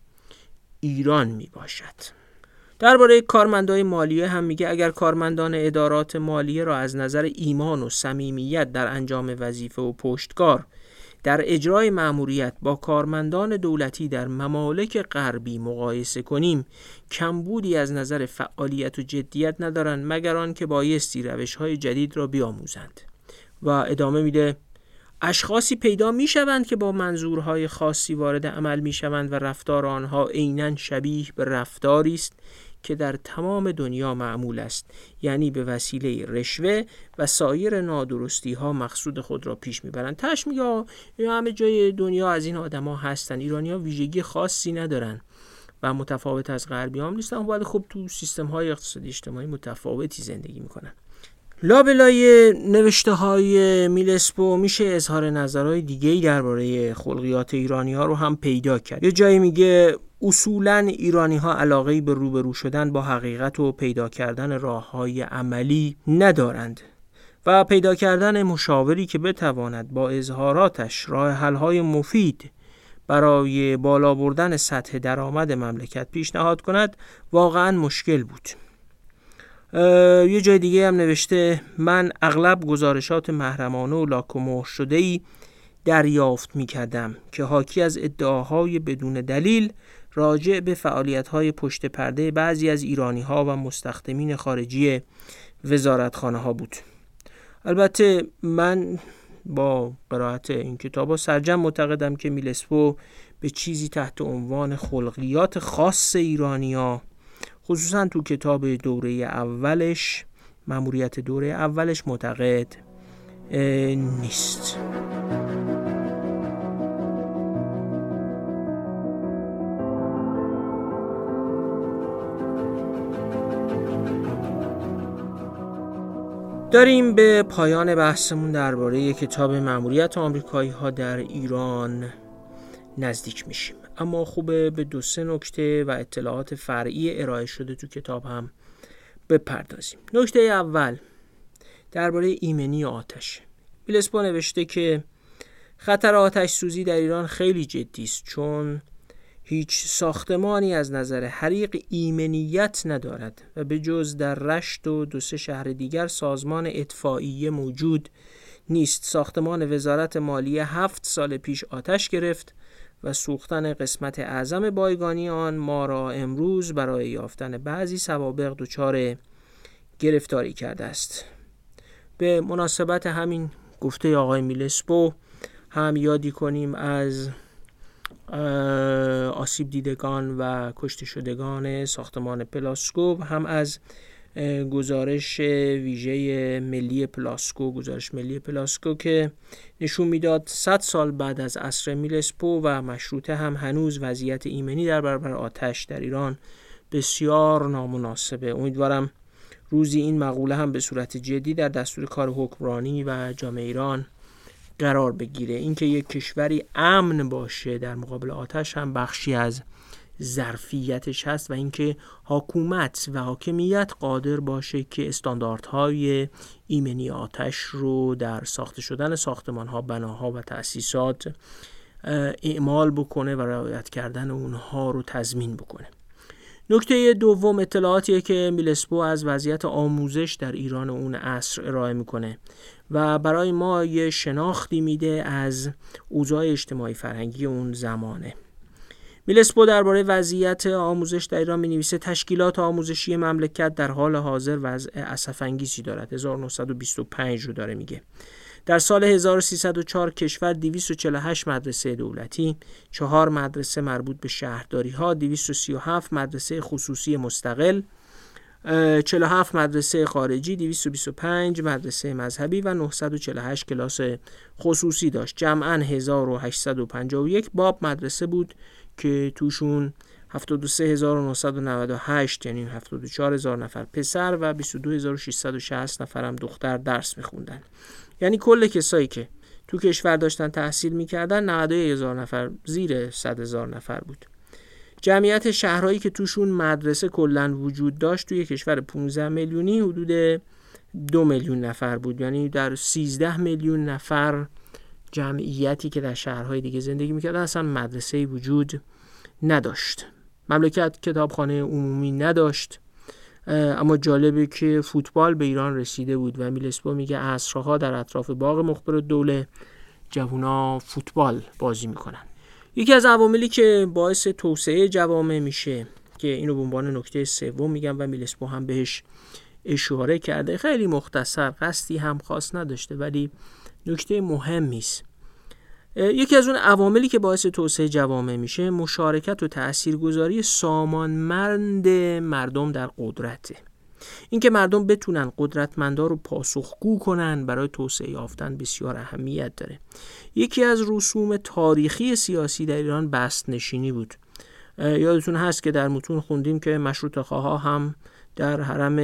ایران می باشد درباره کارمندای مالیه هم میگه اگر کارمندان ادارات مالیه را از نظر ایمان و صمیمیت در انجام وظیفه و پشتکار در اجرای مأموریت با کارمندان دولتی در ممالک غربی مقایسه کنیم. کمبودی از نظر فعالیت و جدیت ندارند مگر آن که بایستی روش های جدید را بیاموزند. و ادامه میده اشخاصی پیدا می شوند که با منظورهای خاصی وارد عمل می شوند و رفتار آنها عینا شبیه به رفتاری است. که در تمام دنیا معمول است یعنی به وسیله رشوه و سایر نادرستی ها مقصود خود را پیش می‌برند. تش میگه همه جای دنیا از این آدما هستن ایرانی ها ویژگی خاصی ندارن و متفاوت از غربی هم نیستن. ولی خب تو سیستم های اقتصادی اجتماعی متفاوتی زندگی می‌کنن. لابلای نوشته های میلسپو میشه اظهار نظرهای دیگه درباره خلقیات ایرانی ها رو هم پیدا کرد. یه جایی میگه اصولا ایرانی ها علاقه به روبرو شدن با حقیقت و پیدا کردن راه های عملی ندارند و پیدا کردن مشاوری که بتواند با اظهاراتش راه حل های مفید برای بالا بردن سطح درآمد مملکت پیشنهاد کند واقعا مشکل بود. یه جای دیگه هم نوشته من اغلب گزارشات محرمانه و لاکومو شده ای دریافت می کردم که حاکی از ادعاهای بدون دلیل راجع به فعالیت های پشت پرده بعضی از ایرانی ها و مستخدمین خارجی وزارتخانه ها بود. البته من با قرائت این کتاب ها سرجم معتقدم که میلسپو به چیزی تحت عنوان خلقیات خاص ایرانیا خصوصا تو کتاب دوره اولش مموریت دوره اولش معتقد نیست. داریم به پایان بحثمون درباره کتاب مأموریت آمریکایی ها در ایران نزدیک میشیم. اما خوبه به دو سه نکته و اطلاعات فرعی ارائه شده تو کتاب هم بپردازیم. نکته اول درباره ایمنی آتش. بیلسپو نوشته که خطر آتش سوزی در ایران خیلی جدی است چون هیچ ساختمانی از نظر حریق ایمنیت ندارد و به جز در رشت و دو سه شهر دیگر سازمان اطفائیه موجود نیست. ساختمان وزارت مالیه هفت سال پیش آتش گرفت و سوختن قسمت اعظم بایگانی آن ما را امروز برای یافتن بعضی سوابق دچار گرفتاری کرده است. به مناسبت همین گفته آقای میلسپو هم یادی کنیم از آسیب دیدگان و کشته شدگان ساختمان پلاسکو هم از گزارش ویژه ملی پلاسکو گزارش ملی پلاسکو که نشون می‌داد 100 سال بعد از عصر میلسپو و مشروطه هم هنوز وضعیت ایمنی در برابر آتش در ایران بسیار نامناسبه. امیدوارم روزی این مقوله هم به صورت جدی در دستور کار حکمرانی و جامعه ایران قرار بگیره. اینکه یک کشوری امن باشه در مقابل آتش هم بخشی از ظرفیتش هست و اینکه حکومت و حاکمیت قادر باشه که استانداردهای ایمنی آتش رو در ساخته شدن ساختمان ها بناها و تأسیسات اعمال بکنه و رعایت کردن اونها رو تضمین بکنه. نکته دوم اطلاعاتیه که میلسپو از وضعیت آموزش در ایران اون عصر ارائه می‌کنه و برای ما یه شناختی میده از اوضاع اجتماعی فرهنگی اون زمانه. میلسپو درباره وضعیت آموزش در ایران می تشکیلات آموزشی مملکت در حال حاضر وضع اسفنگیزی دارد. 1925 رو داره میگه. در سال 1304 کشور 248 مدرسه دولتی، 4 مدرسه مربوط به شهرداری ها، 237 مدرسه خصوصی مستقل، 47 مدرسه خارجی 225 مدرسه مذهبی و 948 کلاس خصوصی داشت. جمعا 1851 باب مدرسه بود. که توشون 73998 یعنی 74000 نفر پسر و 22660 نفر هم دختر درس میخوندن. یعنی کل کسایی که تو کشور داشتن تحصیل می‌کردن 91000 نفر زیر 100 هزار نفر بود. جمعیت شهرهایی که توشون مدرسه کلا وجود داشت توی کشور 15 میلیونی حدود دو میلیون نفر بود. یعنی در 13 میلیون نفر جمعیتی که در شهرهای دیگه زندگی می‌کردن اصلا مدرسه وجود نداشت. مملکت کتابخانه عمومی نداشت اما جالبه که فوتبال به ایران رسیده بود و میلسپو میگه عصرها در اطراف باغ مخبر دوله جوونا فوتبال بازی می‌کنن. یکی از عواملی که باعث توسعه جوامع میشه که اینو به عنوان نکته سوم میگم و میلسپو هم بهش اشاره کرده خیلی مختصر قصدی هم خاص نداشته ولی نکته مهمی است. یکی از اون عواملی که باعث توسعه جوامع میشه مشارکت و تاثیرگذاری سامانمند مردم در قدرته. اینکه مردم بتونن قدرتمندا رو پاسخگو کنن برای توسعه یافتن بسیار اهمیت داره. یکی از رسوم تاریخی سیاسی در ایران بست نشینی بود یادتون هست که در متون خوندیم که مشروط خواه هم در حرم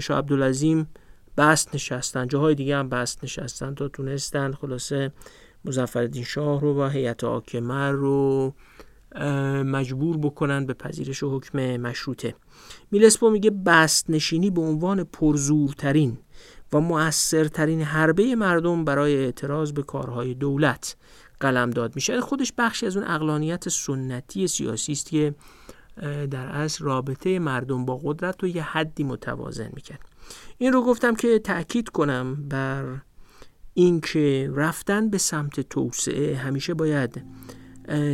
شاه عبدالعظیم بست نشستن جاهای دیگه هم بست نشستن تا تونستن خلاصه مزفردین شاه رو و هیئت حاکمه رو مجبور بکنن به پذیرش حکم مشروطه. میلسپو میگه بست نشینی به عنوان پرزورترین و مؤثرترین حربه مردم برای اعتراض به کارهای دولت قلم داد میشه. خودش بخشی از اون اقلانیت سنتی سیاسی است که در اصل رابطه مردم با قدرت رو یه حدی متوازن می‌کرد. این رو گفتم که تاکید کنم بر اینکه رفتن به سمت توسعه همیشه باید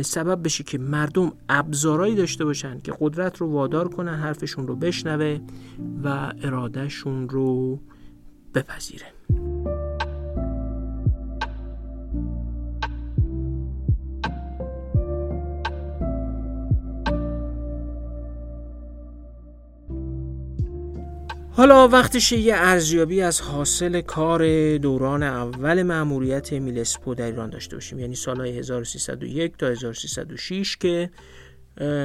سبب بشه که مردم ابزارهایی داشته باشن که قدرت رو وادار کنن حرفشون رو بشنوه و ارادهشون رو بپذیره. حالا وقتش یه ارزیابی از حاصل کار دوران اول مأموریت میلسپو در ایران داشته باشیم. یعنی سالهای 1301 تا 1306 که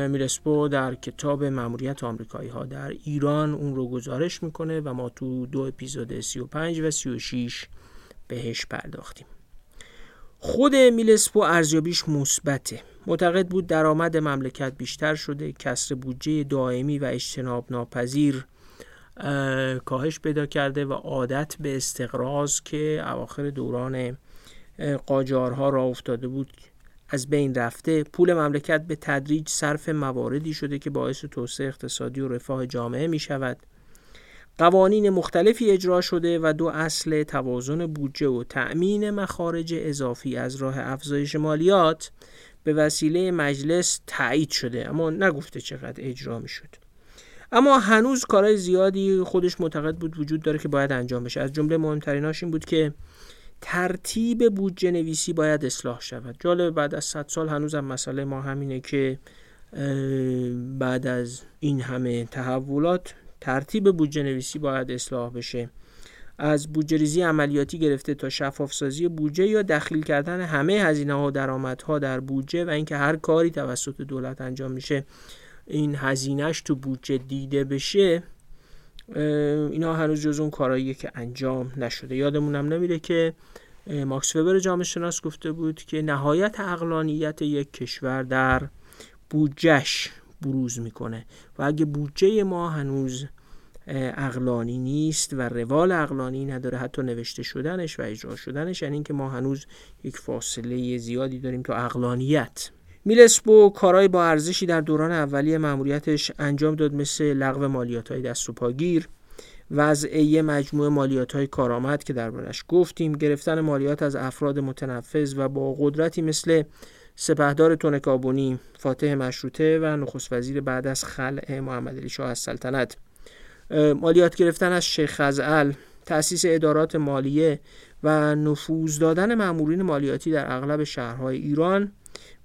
میلسپو در کتاب مأموریت آمریکایی ها در ایران اون رو گزارش می‌کنه و ما تو دو اپیزود 35 و 36 بهش پرداختیم. خود میلسپو ارزیابیش مثبته. معتقد بود درآمد مملکت بیشتر شده کسر بودجه دائمی و اجتناب ناپذیر کاهش پیدا کرده و عادت به استقراض که اواخر دوران قاجارها را افتاده بود از بین رفته. پول مملکت به تدریج صرف مواردی شده که باعث توسعه اقتصادی و رفاه جامعه می شود. قوانین مختلفی اجرا شده و دو اصل توازن بودجه و تأمین مخارج اضافی از راه افزایش مالیات به وسیله مجلس تایید شده اما نگفته چقدر اجرا می شد. اما هنوز کارهای زیادی خودش معتقد بود وجود داره که باید انجام بشه. از جمله مهمتریناش این بود که ترتیب بودجه نویسی باید اصلاح شود. جالب بعد از 100 سال هنوز هم مسئله ما همینه که بعد از این همه تحولات ترتیب بودجه نویسی باید اصلاح بشه. از بودجه ریزی عملیاتی گرفته تا شفاف سازی بودجه یا دخیل کردن همه هزینه ها و درآمدها در بودجه و اینکه هر کاری توسط دولت انجام میشه. این هزینهش تو بودجه دیده بشه اینا هنوز جز اون کارهاییه که انجام نشده. یادمونم نمیره که ماکس وبر جامعه شناس گفته بود که نهایت اقلانیت یک کشور در بودجهش بروز می‌کنه و اگه بودجه ما هنوز اقلانی نیست و روال اقلانی نداره حتی نوشته شدنش و اجرا شدنش یعنی اینکه ما هنوز یک فاصله زیادی داریم تا اقلانیت میلسپو کارهای با ارزشی در دوران اولیه مأموریتش انجام داد مثل لغو مالیات های دست و پاگیر مجموعه مالیات های کارآمد که دربارش گفتیم. گرفتن مالیات از افراد متنفذ و با قدرتی مثل سپهدار تونکابونی فاتح مشروطه و نخست وزیر بعد از خلع محمد علی شاه از سلطنت. مالیات گرفتن از شیخ خزعل تأسیس ادارات مالیه و نفوذ دادن مامورین مالیاتی در اغلب شهرهای ایران.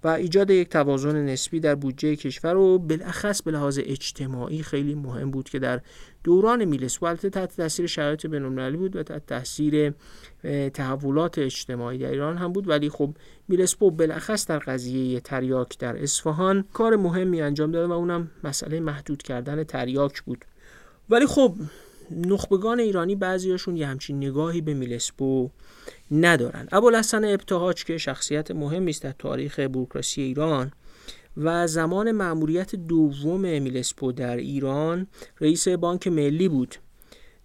و ایجاد یک توازن نسبی در بودجه کشور و بالاخص به لحاظ اجتماعی خیلی مهم بود که در دوران میلس البته تحت تاثیر شرایط بین‌المللی بود و تحت تاثیر تحولات اجتماعی در ایران هم بود. ولی خب میلسپو بالاخص در قضیه تریاک در اصفهان کار مهمی انجام داده و اونم مسئله محدود کردن تریاک بود. ولی خب نخبگان ایرانی بعضیاشون یه همچین نگاهی به میلسپو ندارن. ابوالحسن ابتهاج که شخصیت مهمی است در تاریخ بوروکراسی ایران و زمان مأموریت دوم میلسپو در ایران رئیس بانک ملی بود.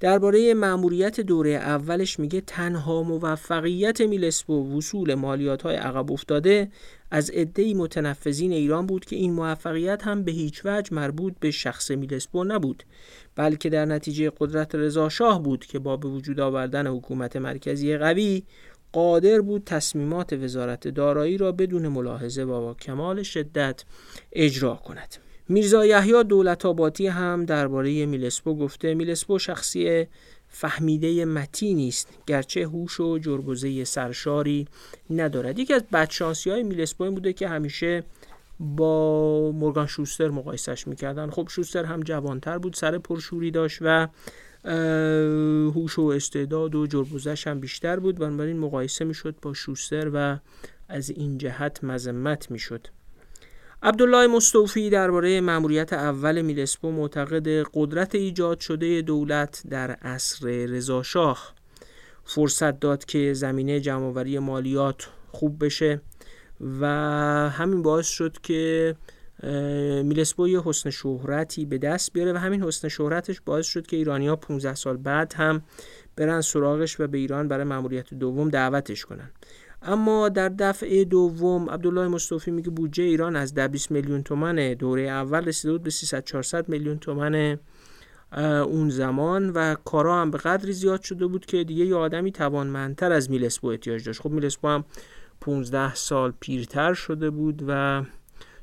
درباره مأموریت دوره اولش میگه تنها موفقیت میلسپو وصول مالیات های عقب افتاده از عدهای متنفذین ایران بود که این موفقیت هم به هیچ وجه مربوط به شخص میلسپو نبود بلکه در نتیجه قدرت رضا شاه بود که با به وجود آوردن حکومت مرکزی قوی قادر بود تصمیمات وزارت دارایی را بدون ملاحظه و با کمال شدت اجرا کند. میرزا یحیی دولت آباتی هم درباره میلسپو گفته میلسپو شخصی فهمیده متی نیست گرچه هوش و جربوزه سرشاری ندارد. یکی از بدشانسی های میلسپو این بوده که همیشه با مورگان شوستر مقایسش می‌کردن. خب شوستر هم جوانتر بود سر پرشوری داشت و هوش و استعداد و جربوزش هم بیشتر بود. بنابراین مقایسه می‌شد با شوستر و از این جهت مذمت می‌شد. عبدالله مستوفی درباره مأموریت اول میلسپو معتقد قدرت ایجاد شده دولت در عصر رضاشاه. فرصت داد که زمینه جمعآوری مالیات خوب بشه و همین باعث شد که میلسپو یه حسن شهرتی به دست بیاره و همین حسن شهرتش باعث شد که ایرانیا 15 سال بعد هم برن سراغش و به ایران برای مأموریت دوم دعوتش کنن. اما در دفعه دوم عبدالله مصطفی میگه بودجه ایران از 20 میلیون تومن دوره اول رسیده بود به 300 400 میلیون تومن اون زمان و کارا هم به قدری زیاد شده بود که دیگه یه آدمی توانمندتر از میلسپو احتیاج داشت. خب میلسپو هم 15 سال پیرتر شده بود و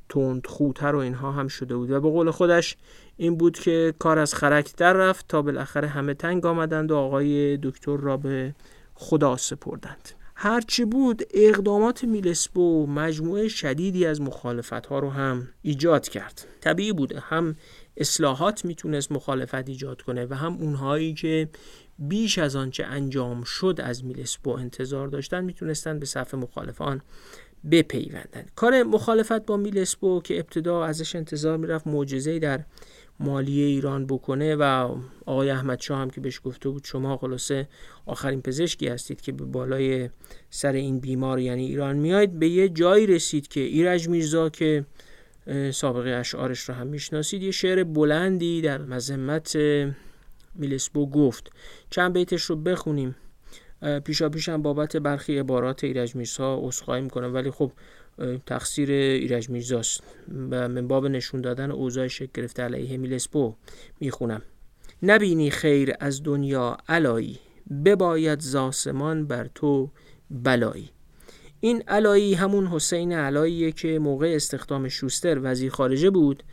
تند خوتر و اینها هم شده بود. و به قول خودش این بود که کار از خرک در رفت تا بالاخره همه تنگ آمدند و آقای دکتر را به خدا سپردند. هرچی بود اقدامات میلسپو مجموعه شدیدی از مخالفت ها رو هم ایجاد کرد. طبیعی بوده هم اصلاحات می‌تونست مخالفت ایجاد کنه و هم اونهایی که بیش از آنچه انجام شد از میلسپو انتظار داشتن می‌تونستن به صف مخالفان بپیوندن. کار مخالفت با میلسپو که ابتدا ازش انتظار می‌رفت معجزه در مالی ایران بکنه و آقای احمد شاه هم که بهش گفته بود شما خلاصه آخرین پزشکی هستید که به بالای سر این بیمار یعنی ایران میاید. به یه جایی رسید که ایرج میرزا که سابقه اشعارش رو هم می‌شناسید یه شعر بلندی در مذمت میلسبو گفت. چند بیتش رو بخونیم. پیشا پیشم بابت برخی عبارات ایرج میرزا اصخایی می‌کنم ولی خب تقصیر ایرج میرزاست و من باب نشون دادن اوضاع شکل گرفته علیه میلسپو می‌خونم. نبینی خیر از دنیا علایی بباید زاسمان بر تو بلایی. این علایی همون حسین علاییه که موقع استخدام شوستر وزیر خارجه بود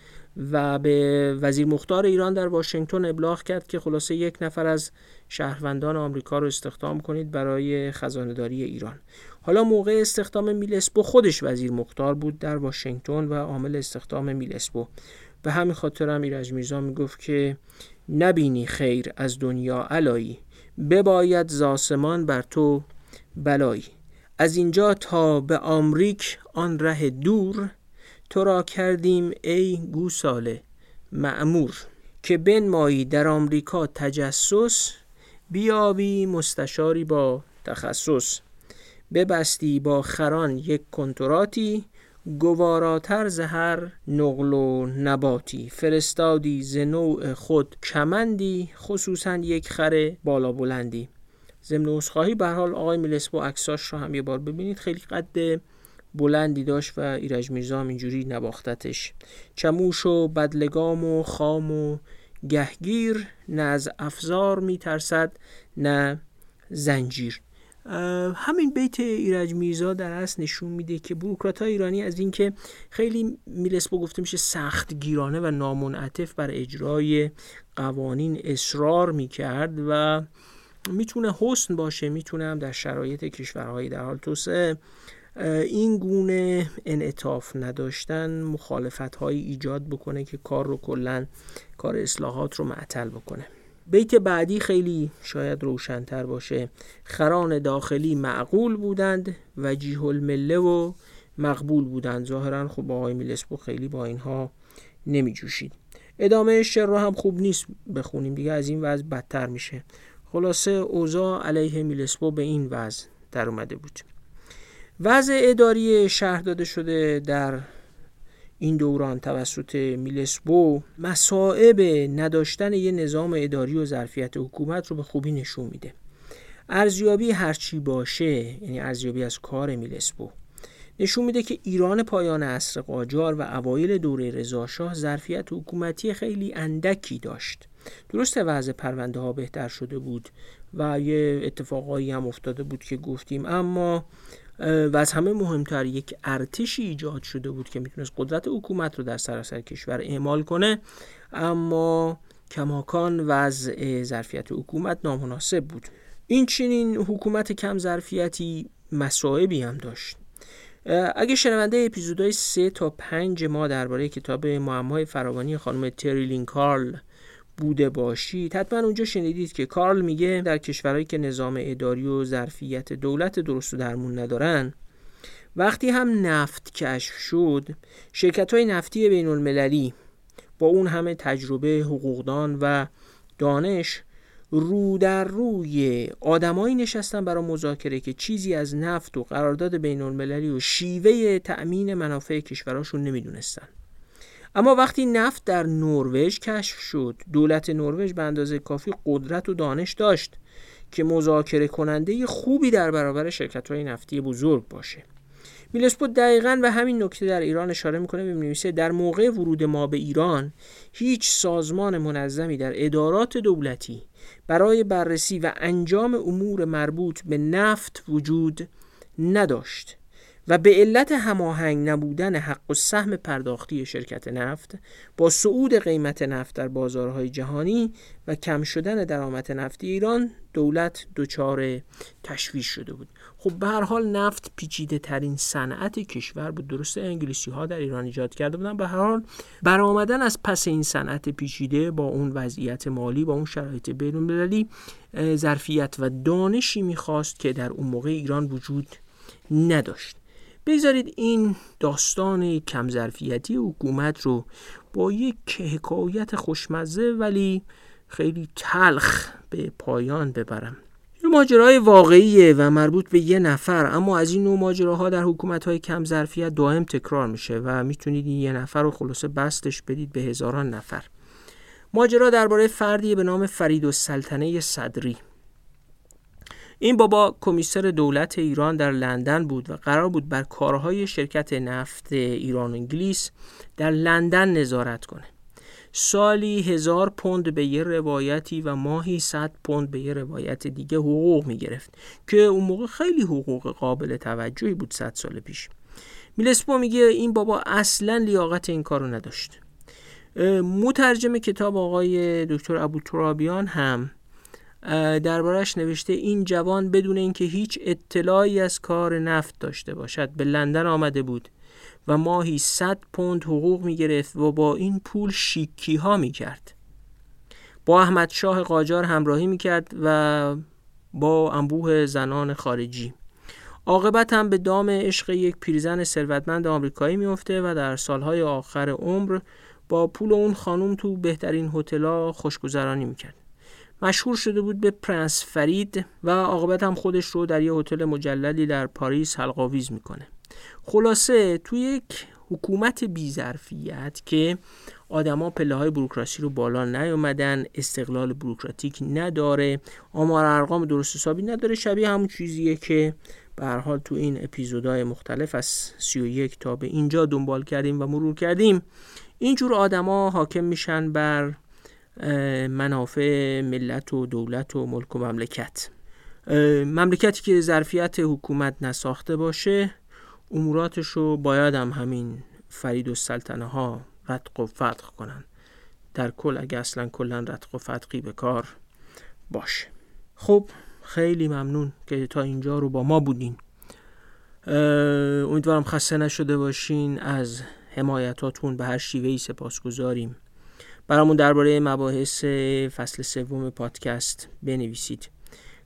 و به وزیر مختار ایران در واشنگتن ابلاغ کرد که خلاصه یک نفر از شهروندان آمریکا رو استخدام کنید برای خزانداری ایران. حالا موقع استخدام میلسپو خودش وزیر مختار بود در واشنگتن و عامل استخدام میلسپو به همین خاطر هم ایرج میرزا می‌گفت که نبینی خیر از دنیا علایی. بباید زاسمان بر تو بلایی. از اینجا تا به آمریک آن ره دور تو را کردیم ای گوساله معمور که بنمایی در آمریکا تجسس بیابی مستشاری با تخصص. ببستی با خران یک کنتراتی گواراتر زهر نقل و نباتی. فرستادی ز نوع خود کمندی خصوصا یک خر بالا بلندی. ضمن عذرخواهی به حال آقای میلسپو عکساش رو هم یه بار ببینید. خیلی قد بلندی داشت و ایرج میرزا هم اینجوری نباختتش. چموش و بدلگام و خام و گهگیر نه از افزار میترسد نه زنجیر. همین بیت ایرج میرزا در اصل نشون میده که بروکرات های ایرانی از اینکه خیلی میلسپو گفته میشه سخت گیرانه و نامنعطف بر اجرای قوانین اصرار می‌کرد و می‌تونه حسن باشه می‌تونه هم در شرایط کشورهای در حال توسعه این گونه انعطاف نداشتن مخالفت ایجاد بکنه که کار رو کلا کار اصلاحات رو معطل بکنه. بیت بعدی خیلی شاید روشنتر باشه. خران داخلی معقول بودند و جیه المله و مقبول بودند. ظاهرا خب آقای میلسپو خیلی با اینها نمی جوشید ادامه شعر رو هم خوب نیست بخونیم دیگه از این وضع بدتر میشه. خلاصه اوضاع علیه میلسپو به این وضع در اومده بود. وضع اداری شهر داده شده در این دوران توسط میلسبو مسائب نداشتن یه نظام اداری و ظرفیت حکومت رو به خوبی نشون میده. ارزیابی هرچی باشه یعنی ارزیابی از کار میلسبو نشون میده که ایران پایان عصر قاجار و اوایل دوره رضاشاه ظرفیت حکومتی خیلی اندکی داشت. درسته وضع پرونده ها بهتر شده بود و یه اتفاقایی هم افتاده بود که گفتیم اما و از همه مهمتر یک ارتشی ایجاد شده بود که می‌تونست قدرت حکومت رو در سراسر کشور اعمال کنه. اما کماکان وضع ظرفیت حکومت نامناسب بود. این چنین حکومت کم ظرفیتی مسائبی هم داشت. اگه شنونده اپیزودهای سه تا پنج ما درباره کتاب معمای فراوانی خانم تریلین کارل بوده باشید. حتما اونجا شنیدید که کارل میگه در کشورهایی که نظام اداری و ظرفیت دولت درست و درمون ندارن وقتی هم نفت کشف شد شرکت های نفتی بین المللی با اون همه تجربه حقوقدان و دانش رو در روی آدمایی نشستن برای مذاکره که چیزی از نفت و قرارداد بین المللی و شیوه تأمین منافع کشوراشون نمی‌دونستن. اما وقتی نفت در نروژ کشف شد دولت نروژ به اندازه کافی قدرت و دانش داشت که مذاکره کننده خوبی در برابر شرکت های نفتی بزرگ باشه. میلسپو دقیقا به همین نکته در ایران اشاره می‌کنه بنویسه در موقع ورود ما به ایران هیچ سازمان منظمی در ادارات دولتی برای بررسی و انجام امور مربوط به نفت وجود نداشت. و به علت هماهنگ نبودن حق و سهم پرداختی شرکت نفت با صعود قیمت نفت در بازارهای جهانی و کم شدن درآمد نفتی ایران دولت دچار تشویش شده بود. خب به هر حال نفت پیچیده ترین صنعت کشور بود. درسته انگلیسی ها در ایران ایجاد کرده بودن. به هر حال برآمدن از پس این صنعت پیچیده با اون وضعیت مالی با اون شرایط بین‌المللی ظرفیت و دانشی می‌خواست که در اون موقع ایران وجود نداشت. بگذارید این داستان کم ظرفیتی حکومت رو با یک حکایت خوشمزه ولی خیلی تلخ به پایان ببرم. این ماجرای واقعیه و مربوط به یه نفر اما از این نوع ماجراها در حکومت های کم دائم تکرار میشه و می‌تونید این یه نفر رو خلاصه بستش بدید به هزاران نفر. ماجرا درباره فردی به نام فرید و سلطنه صدری. این بابا کمیسر دولت ایران در لندن بود و قرار بود بر کارهای شرکت نفت ایران و انگلیس در لندن نظارت کنه. سالی هزار پوند به یه روایتی و ماهی صد پوند به یه روایت دیگه حقوق می گرفت که اون موقع خیلی حقوق قابل توجهی بود صد سال پیش. میلسپو میگه این بابا اصلا لیاقت این کارو نداشت. مترجم کتاب آقای دکتر ابو ترابیان هم دربارش نوشته این جوان بدون اینکه هیچ اطلاعی از کار نفت داشته باشد به لندن آمده بود و ماهی 100 پوند حقوق می گرفت و با این پول شیکی ها می کرد با احمد شاه قاجار همراهی می کرد و با انبوه زنان خارجی. عاقبت هم به دام عشق یک پیرزن ثروتمند آمریکایی میفته و در سالهای آخر عمر با پول اون خانم تو بهترین هتل‌ها خوشگذرانی می‌کرد. مشهور شده بود به پرنس فرید و عاقبت هم خودش رو در یه هتل مجللی در پاریس حلقاویز می‌کنه. خلاصه توی یک حکومت بیظرفیت که آدما پله های بروکراسی رو بالا نیومدن استقلال بروکراتیک نداره آمار ارقام درست حسابی نداره شبیه همون چیزیه که به حال تو این اپیزودهای مختلف از 31 تا به اینجا دنبال کردیم و مرور کردیم. اینجور آدما حاکم میشن بر منافع ملت و دولت و ملک و مملکت. مملکتی که ظرفیت حکومت نساخته باشه اموراتش رو باید هم همین فرید و سلطنه ها رتق و فتق کنن. در کل اگه اصلا کلا رتق و فتقی به کار باشه. خب خیلی ممنون که تا اینجا رو با ما بودین. امیدوارم خسته نشده باشین. از حمایتاتون به هر شیوهی سپاس گذاریم برامون درباره مباحث فصل سوم پادکست بنویسید.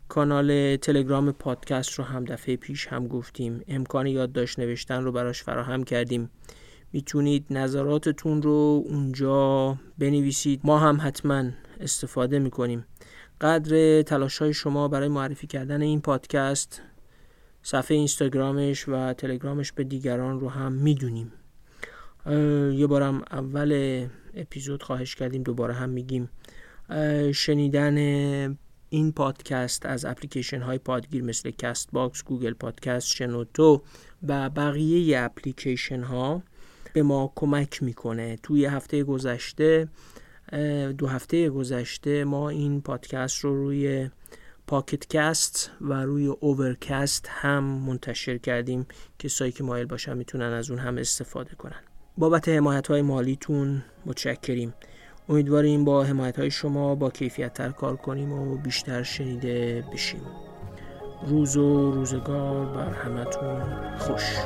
کانال تلگرام پادکست رو هم دفعه پیش هم گفتیم. امکان یادداشت نوشتن رو براش فراهم کردیم. می‌تونید نظراتتون رو اونجا بنویسید. ما هم حتما استفاده می‌کنیم. قدر تلاش های شما برای معرفی کردن این پادکست صفحه اینستاگرامش و تلگرامش به دیگران رو هم می‌دونیم. یه بارم اول اپیزود خواهش کردیم دوباره هم میگیم. شنیدن این پادکست از اپلیکیشن های پادگیر مثل CastBox، Google Podcast، شنوتو و بقیه اپلیکیشن ها به ما کمک می‌کنه. توی هفته گذشته دو هفته گذشته ما این پادکست رو روی Pocket Casts و روی Overcast هم منتشر کردیم. کسایی که مایل باشن می‌تونن از اون هم استفاده کنن. بابت حمایت های مالیتون متشکریم. امیدواریم با حمایت های شما با کیفیت تر کار کنیم و بیشتر شنیده بشیم. روز و روزگار بر همتون خوش.